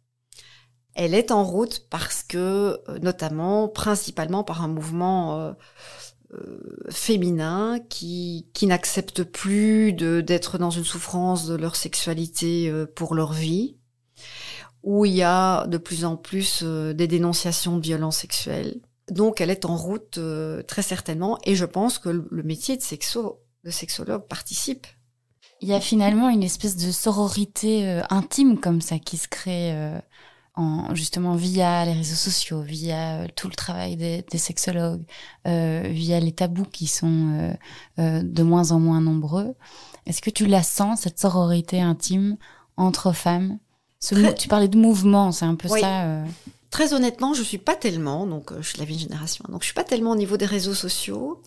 elle est en route parce que, notamment, principalement par un mouvement féminin qui, qui n'accepte plus d'être dans une souffrance de leur sexualité pour leur vie, où il y a de plus en plus euh, des dénonciations de violences sexuelles. Donc elle est en route euh, très certainement et je pense que le, métier de, sexo, de sexologue participe. Il y a finalement une espèce de sororité euh, intime comme ça qui se crée en, justement via les réseaux sociaux, via tout le travail des, des sexologues, via les tabous qui sont de moins en moins nombreux. Est-ce que tu la sens, cette sororité intime entre femmes? Tu parlais de mouvement, c'est un peu ça. Euh. Très honnêtement, je suis pas tellement, donc euh, je suis de la vieille génération, donc je suis pas tellement au niveau des réseaux sociaux.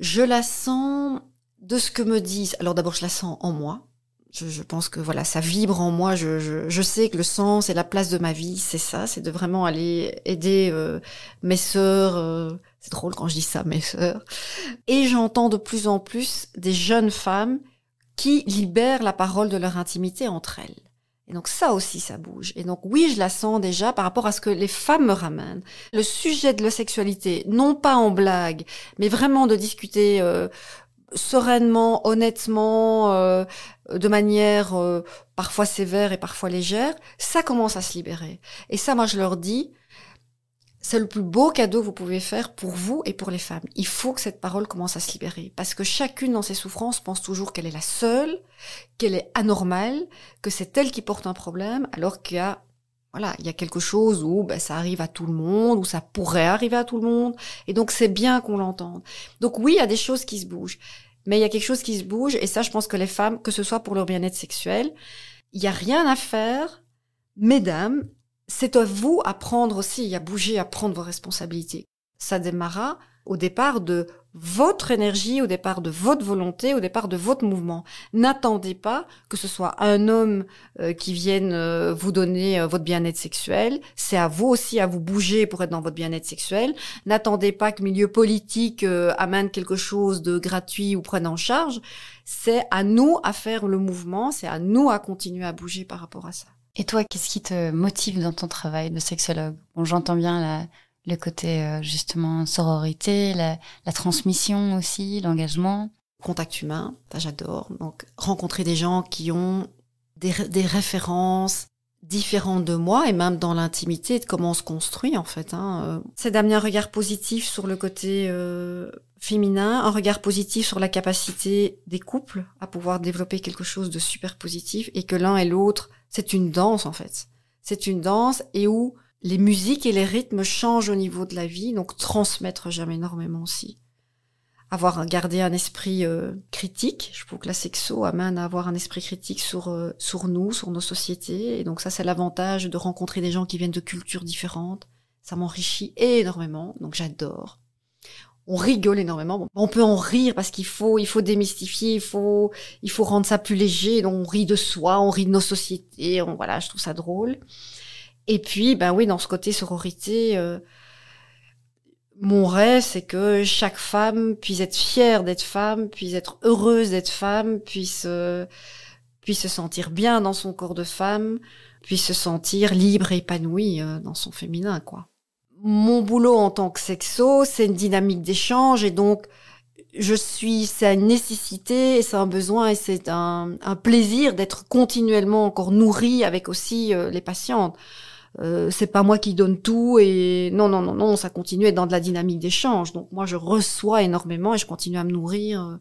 Je la sens de ce que me disent. Alors d'abord, je la sens en moi. Je, je, pense que voilà, ça vibre en moi. Je, je, je, sais que le sens et la place de ma vie, c'est ça, c'est de vraiment aller aider euh, mes sœurs. c'est drôle quand je dis ça, mes sœurs. Et j'entends de plus en plus des jeunes femmes qui libèrent la parole de leur intimité entre elles. Et donc ça aussi, ça bouge. Et donc oui, je la sens déjà par rapport à ce que les femmes me ramènent. Le sujet de la sexualité, non pas en blague, mais vraiment de discuter euh, sereinement, honnêtement, euh, de manière euh, parfois sévère et parfois légère, ça commence à se libérer. Et ça, moi, je leur dis, c'est le plus beau cadeau que vous pouvez faire pour vous et pour les femmes. Il faut que cette parole commence à se libérer. Parce que chacune dans ses souffrances pense toujours qu'elle est la seule, qu'elle est anormale, que c'est elle qui porte un problème, alors qu'il y a, voilà, il y a quelque chose où ben, ça arrive à tout le monde, où ça pourrait arriver à tout le monde. Et donc c'est bien qu'on l'entende. Donc oui, il y a des choses qui se bougent. Mais il y a quelque chose qui se bouge, et ça, je pense que les femmes, que ce soit pour leur bien-être sexuel, Il n'y a rien à faire, mesdames, c'est à vous à prendre aussi, à bouger, à prendre vos responsabilités. Ça démarra au départ de votre énergie, au départ de votre volonté, au départ de votre mouvement. N'attendez pas que ce soit un homme euh, qui vienne euh, vous donner euh, votre bien-être sexuel. C'est à vous aussi à vous bouger pour être dans votre bien-être sexuel. N'attendez pas que milieu politique amène quelque chose de gratuit ou prenne en charge. C'est à nous à faire le mouvement, c'est à nous à continuer à bouger par rapport à ça. Et toi, qu'est-ce qui te motive dans ton travail de sexologue? Bon, j'entends bien la, le côté euh, justement sororité, la, la transmission aussi, l'engagement. Contact humain, j'adore. Donc rencontrer des gens qui ont des, des, références différentes de moi et même dans l'intimité de comment on se construit en fait. Hein. C'est d'amener un regard positif sur le côté euh, féminin, un regard positif sur la capacité des couples à pouvoir développer quelque chose de super positif et que l'un et l'autre, c'est une danse en fait. C'est une danse et où les musiques et les rythmes changent au niveau de la vie, donc transmettre j'aime énormément aussi. Avoir gardé un esprit euh, critique, je trouve que la sexo amène à avoir un esprit critique sur euh, sur nous, sur nos sociétés, et donc ça c'est l'avantage de rencontrer des gens qui viennent de cultures différentes. Ça m'enrichit énormément, donc j'adore. On rigole énormément. on peut en rire parce qu'il faut, il faut démystifier, il faut, il faut rendre ça plus léger. Donc on rit de soi, on rit de nos sociétés. On, voilà, je trouve ça drôle. Et puis, ben oui, dans ce côté sororité, euh, mon rêve, c'est que chaque femme puisse être fière d'être femme, puisse être heureuse d'être femme, puisse euh, puisse se sentir bien dans son corps de femme, puisse se sentir libre et épanouie euh, dans son féminin, quoi. Mon boulot en tant que sexo, c'est une dynamique d'échange et donc je suis, c'est une nécessité c'est un besoin et c'est un, un plaisir d'être continuellement encore nourri avec aussi les patientes. Euh, c'est pas moi qui donne tout et non non non non ça continue à être dans de la dynamique d'échange donc moi je reçois énormément et je continue à me nourrir euh,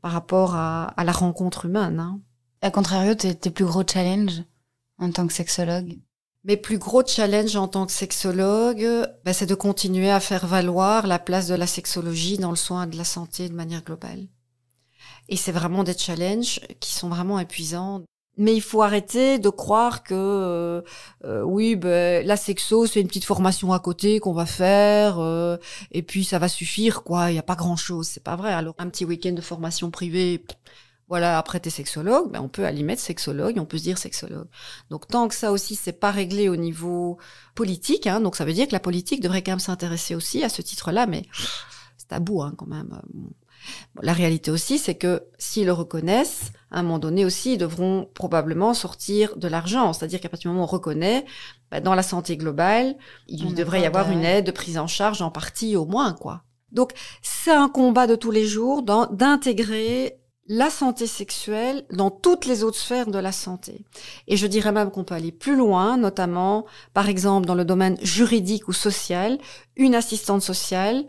par rapport à, la rencontre humaine hein. à contrario tes, tes plus gros challenges en tant que sexologue? Mes plus gros challenges en tant que sexologue, ben, c'est de continuer à faire valoir la place de la sexologie dans le soin de la santé de manière globale. Et c'est vraiment des challenges qui sont vraiment épuisants. Mais il faut arrêter de croire que euh, euh, oui, ben, la sexo c'est une petite formation à côté qu'on va faire euh, et puis ça va suffire quoi. Il y a pas grand chose, c'est pas vrai. Alors un petit week-end de formation privée, voilà. Après t'es sexologue, ben on peut aller mettre sexologue, on peut se dire sexologue. Donc tant que ça aussi c'est pas réglé au niveau politique, hein, donc ça veut dire que la politique devrait quand même s'intéresser aussi à ce titre-là, mais c'est tabou hein, quand même la réalité aussi, c'est que s'ils le reconnaissent, à un moment donné aussi, ils devront probablement sortir de l'argent. C'est-à-dire qu'à partir du moment où on reconnaît, bah, dans la santé globale, il devrait y avoir une aide de prise en charge en partie au moins, quoi. Donc, c'est un combat de tous les jours d'intégrer la santé sexuelle dans toutes les autres sphères de la santé. Et je dirais même qu'on peut aller plus loin, notamment, par exemple, dans le domaine juridique ou social, une assistante sociale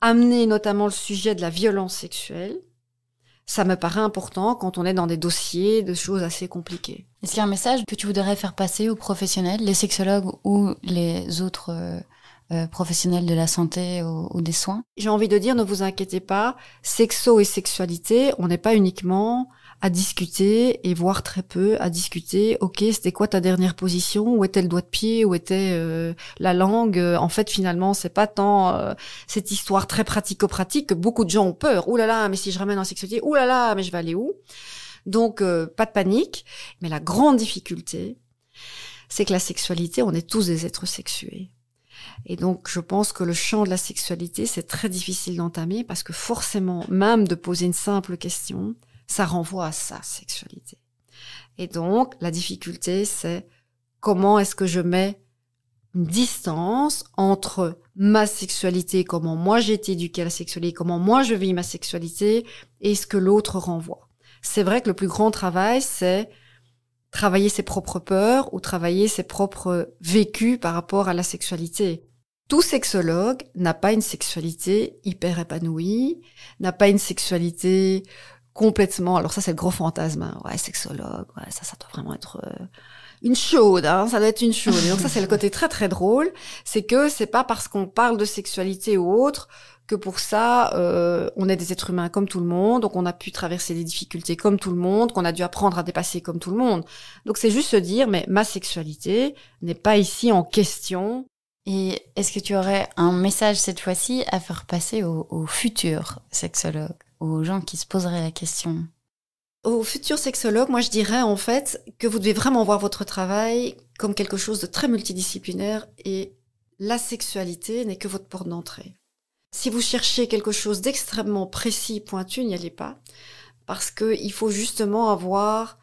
amener notamment le sujet de la violence sexuelle, ça me paraît important quand on est dans des dossiers de choses assez compliquées. Est-ce qu'il y a un message que tu voudrais faire passer aux professionnels, les sexologues ou les autres euh, euh, professionnels de la santé ou des soins? J'ai envie de dire, ne vous inquiétez pas, sexo et sexualité, on n'est pas uniquement à discuter et voir très peu à discuter. Ok, c'était quoi ta dernière position? Où était le doigt de pied? Où était euh, la langue? En fait, finalement, c'est pas tant euh, cette histoire très pratico-pratique que beaucoup de gens ont peur. Ouh là mais si je ramène en sexualité, ouh là là, mais je vais aller où? Donc, euh, pas de panique. Mais la grande difficulté, c'est que la sexualité, on est tous des êtres sexués. Et donc, je pense que le champ de la sexualité, c'est très difficile d'entamer parce que forcément, même de poser une simple question, ça renvoie à sa sexualité. Et donc, la difficulté, c'est comment est-ce que je mets une distance entre ma sexualité, comment moi j'ai été éduquée à la sexualité, comment moi je vis ma sexualité et ce que l'autre renvoie. C'est vrai que le plus grand travail, c'est travailler ses propres peurs ou travailler ses propres vécus par rapport à la sexualité. Tout sexologue n'a pas une sexualité hyper épanouie, n'a pas une sexualité complètement. Alors ça, c'est le gros fantasme. Hein. Ouais, sexologue. Ouais, ça, ça doit vraiment être. Euh, une chaude, hein, ça doit être une chaude. Et donc ça, c'est le côté très très drôle, c'est que c'est pas parce qu'on parle de sexualité ou autre que pour ça, euh, on est des êtres humains comme tout le monde, donc on a pu traverser des difficultés comme tout le monde, qu'on a dû apprendre à dépasser comme tout le monde. Donc c'est juste se dire, mais ma sexualité n'est pas ici en question. Et est-ce que tu aurais un message cette fois-ci à faire passer aux futurs sexologues, aux gens qui se poseraient la question aux futurs sexologues, moi je dirais en fait que vous devez vraiment voir votre travail comme quelque chose de très multidisciplinaire et la sexualité n'est que votre porte d'entrée. Si vous cherchez quelque chose d'extrêmement précis, pointu, n'y allez pas, parce qu'il faut justement avoir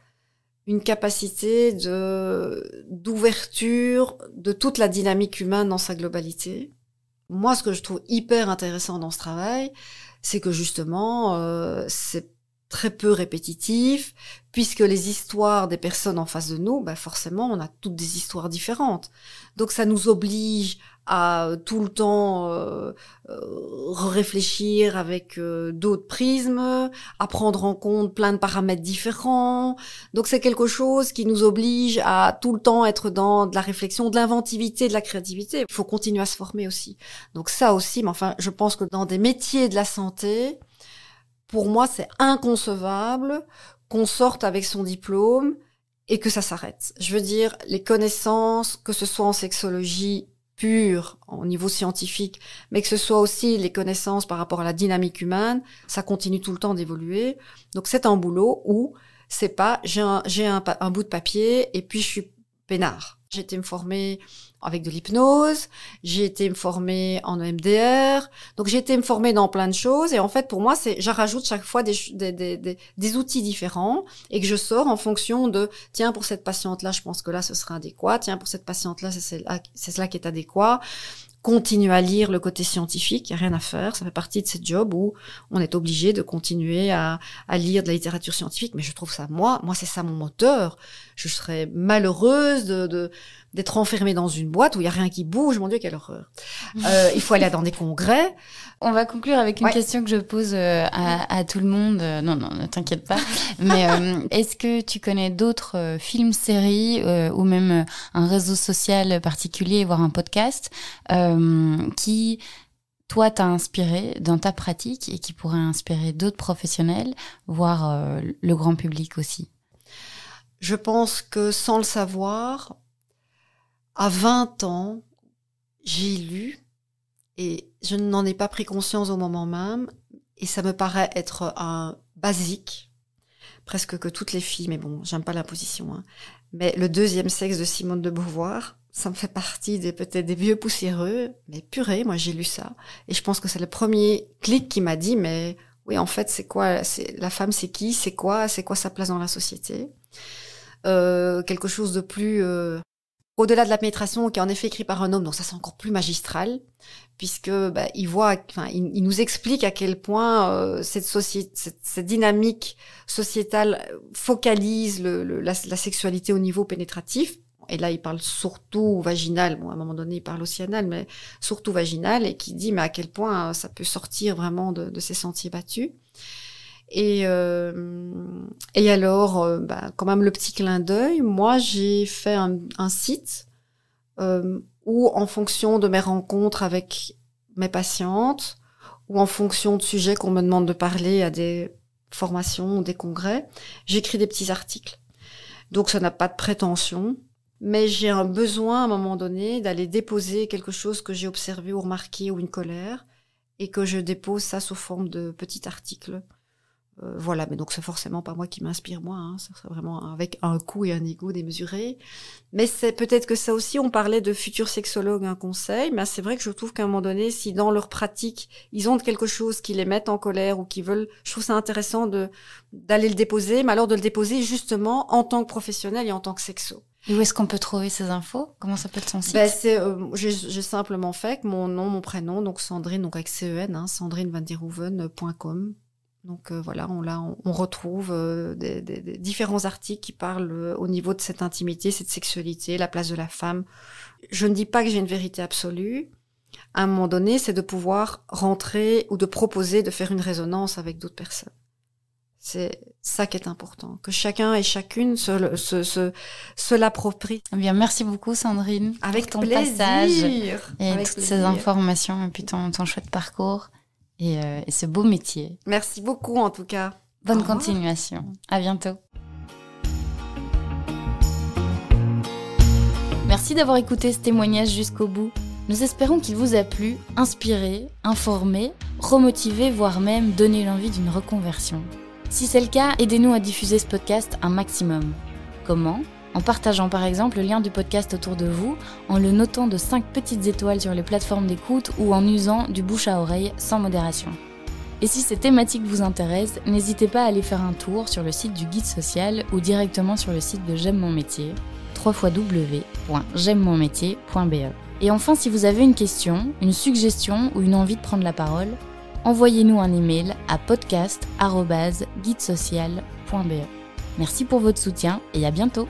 une capacité de d'ouverture de toute la dynamique humaine dans sa globalité. Moi, ce que je trouve hyper intéressant dans ce travail, c'est que justement, euh, c'est très peu répétitif, puisque les histoires des personnes en face de nous, bah forcément, on a toutes des histoires différentes. Donc ça nous oblige à tout le temps euh, euh, réfléchir avec euh, d'autres prismes, à prendre en compte plein de paramètres différents. Donc c'est quelque chose qui nous oblige à tout le temps être dans de la réflexion, de l'inventivité, de la créativité. Il faut continuer à se former aussi. Donc ça aussi, mais enfin, je pense que dans des métiers de la santé, pour moi, c'est inconcevable qu'on sorte avec son diplôme et que ça s'arrête. Je veux dire, les connaissances, que ce soit en sexologie pure, au niveau scientifique, mais que ce soit aussi les connaissances par rapport à la dynamique humaine, ça continue tout le temps d'évoluer. Donc c'est un boulot où c'est pas j'ai un, bout de papier et puis je suis peinard. J'ai été me former avec de l'hypnose, j'ai été me former en EMDR, donc j'ai été me former dans plein de choses. Et en fait, pour moi, c'est, je chaque fois des, des, des, des, outils différents et que je sors en fonction de, tiens, pour cette patiente-là, je pense que là, ce sera adéquat. Tiens, pour cette patiente-là, c'est c'est cela qui est adéquat continue à lire le côté scientifique, il n'y a rien à faire, ça fait partie de ce job où on est obligé de continuer à, à, lire de la littérature scientifique, mais je trouve ça, moi, moi c'est ça mon moteur. Je serais malheureuse de, de d'être enfermée dans une boîte où il y a rien qui bouge, mon Dieu, quelle horreur. [laughs] Euh, il faut aller dans des congrès. On va conclure avec une question que je pose euh, à, à, tout le monde. Euh, non, non, ne t'inquiète pas. [laughs] Mais euh, est-ce que tu connais d'autres films, séries ou même un réseau social particulier, voire un podcast qui toi t'a inspiré dans ta pratique et qui pourrait inspirer d'autres professionnels, voire le grand public aussi? Je pense que sans le savoir, à 20 ans, j'ai lu et je n'en ai pas pris conscience au moment même et ça me paraît être un basique presque que toutes les filles mais bon j'aime pas la position hein. mais le deuxième sexe de Simone de Beauvoir ça me fait partie des peut-être des vieux poussiéreux mais purée moi j'ai lu ça et je pense que c'est le premier clic qui m'a dit mais oui en fait c'est quoi la femme c'est qui c'est quoi c'est quoi sa place dans la société? Quelque chose de plus euh, au-delà de la pénétration, qui est en effet écrit par un homme, donc ça c'est encore plus magistral, puisque bah, il voit, enfin, il, nous explique à quel point euh, cette société, cette, dynamique sociétale focalise le, la, sexualité au niveau pénétratif. Et là, il parle surtout vaginal. Bon, à un moment donné, il parle aussi mais surtout vaginal, et qui dit mais à quel point euh, ça peut sortir vraiment de, de ces sentiers battus. Et, euh, et alors, euh, bah, quand même le petit clin d'œil, moi j'ai fait un, site euh, où en fonction de mes rencontres avec mes patientes, ou en fonction de sujets qu'on me demande de parler à des formations ou des congrès, j'écris des petits articles. Donc ça n'a pas de prétention, mais j'ai un besoin à un moment donné d'aller déposer quelque chose que j'ai observé ou remarqué ou une colère, et que je dépose ça sous forme de petit article euh, voilà, mais donc c'est forcément pas moi qui m'inspire moi, hein, c'est vraiment avec un coût et un ego démesuré. Mais c'est peut-être que ça aussi, on parlait de futurs sexologues, un conseil, mais c'est vrai que je trouve qu'à un moment donné, si dans leur pratique, ils ont quelque chose qui les met en colère ou qui veulent, je trouve ça intéressant de d'aller le déposer, mais alors de le déposer justement en tant que professionnel et en tant que sexo. Et où est-ce qu'on peut trouver ces infos? Comment ça peut être son site? Ben, c'est, euh, j'ai, simplement fait mon nom, mon prénom, donc Sandrine, donc avec CEN, hein. Donc euh, voilà, on, là, on, retrouve euh, des, différents articles qui parlent euh, au niveau de cette intimité, cette sexualité, la place de la femme. Je ne dis pas que j'ai une vérité absolue. À un moment donné, c'est de pouvoir rentrer ou de proposer de faire une résonance avec d'autres personnes. C'est ça qui est important, que chacun et chacune se, se, se, se l'approprie. Eh bien, merci beaucoup Sandrine avec pour ton plaisir. passage et avec toutes ces informations et puis ton, ton chouette parcours et, euh, et, ce beau métier. Merci beaucoup en tout cas. Bonne continuation. À bientôt. Merci d'avoir écouté ce témoignage jusqu'au bout. Nous espérons qu'il vous a plu, inspiré, informé, remotivé, voire même donné l'envie d'une reconversion. Si c'est le cas, aidez-nous à diffuser ce podcast un maximum. Comment? En partageant par exemple le lien du podcast autour de vous, en le notant de 5 petites étoiles sur les plateformes d'écoute ou en usant du bouche à oreille sans modération. Et si ces thématiques vous intéressent, n'hésitez pas à aller faire un tour sur le site du guide social ou directement sur le site de J'aime mon métier, www.j'aime-mon-métier.be. Et enfin, si vous avez une question, une suggestion ou une envie de prendre la parole, envoyez-nous un email à podcast.guidesocial.be. Merci pour votre soutien et à bientôt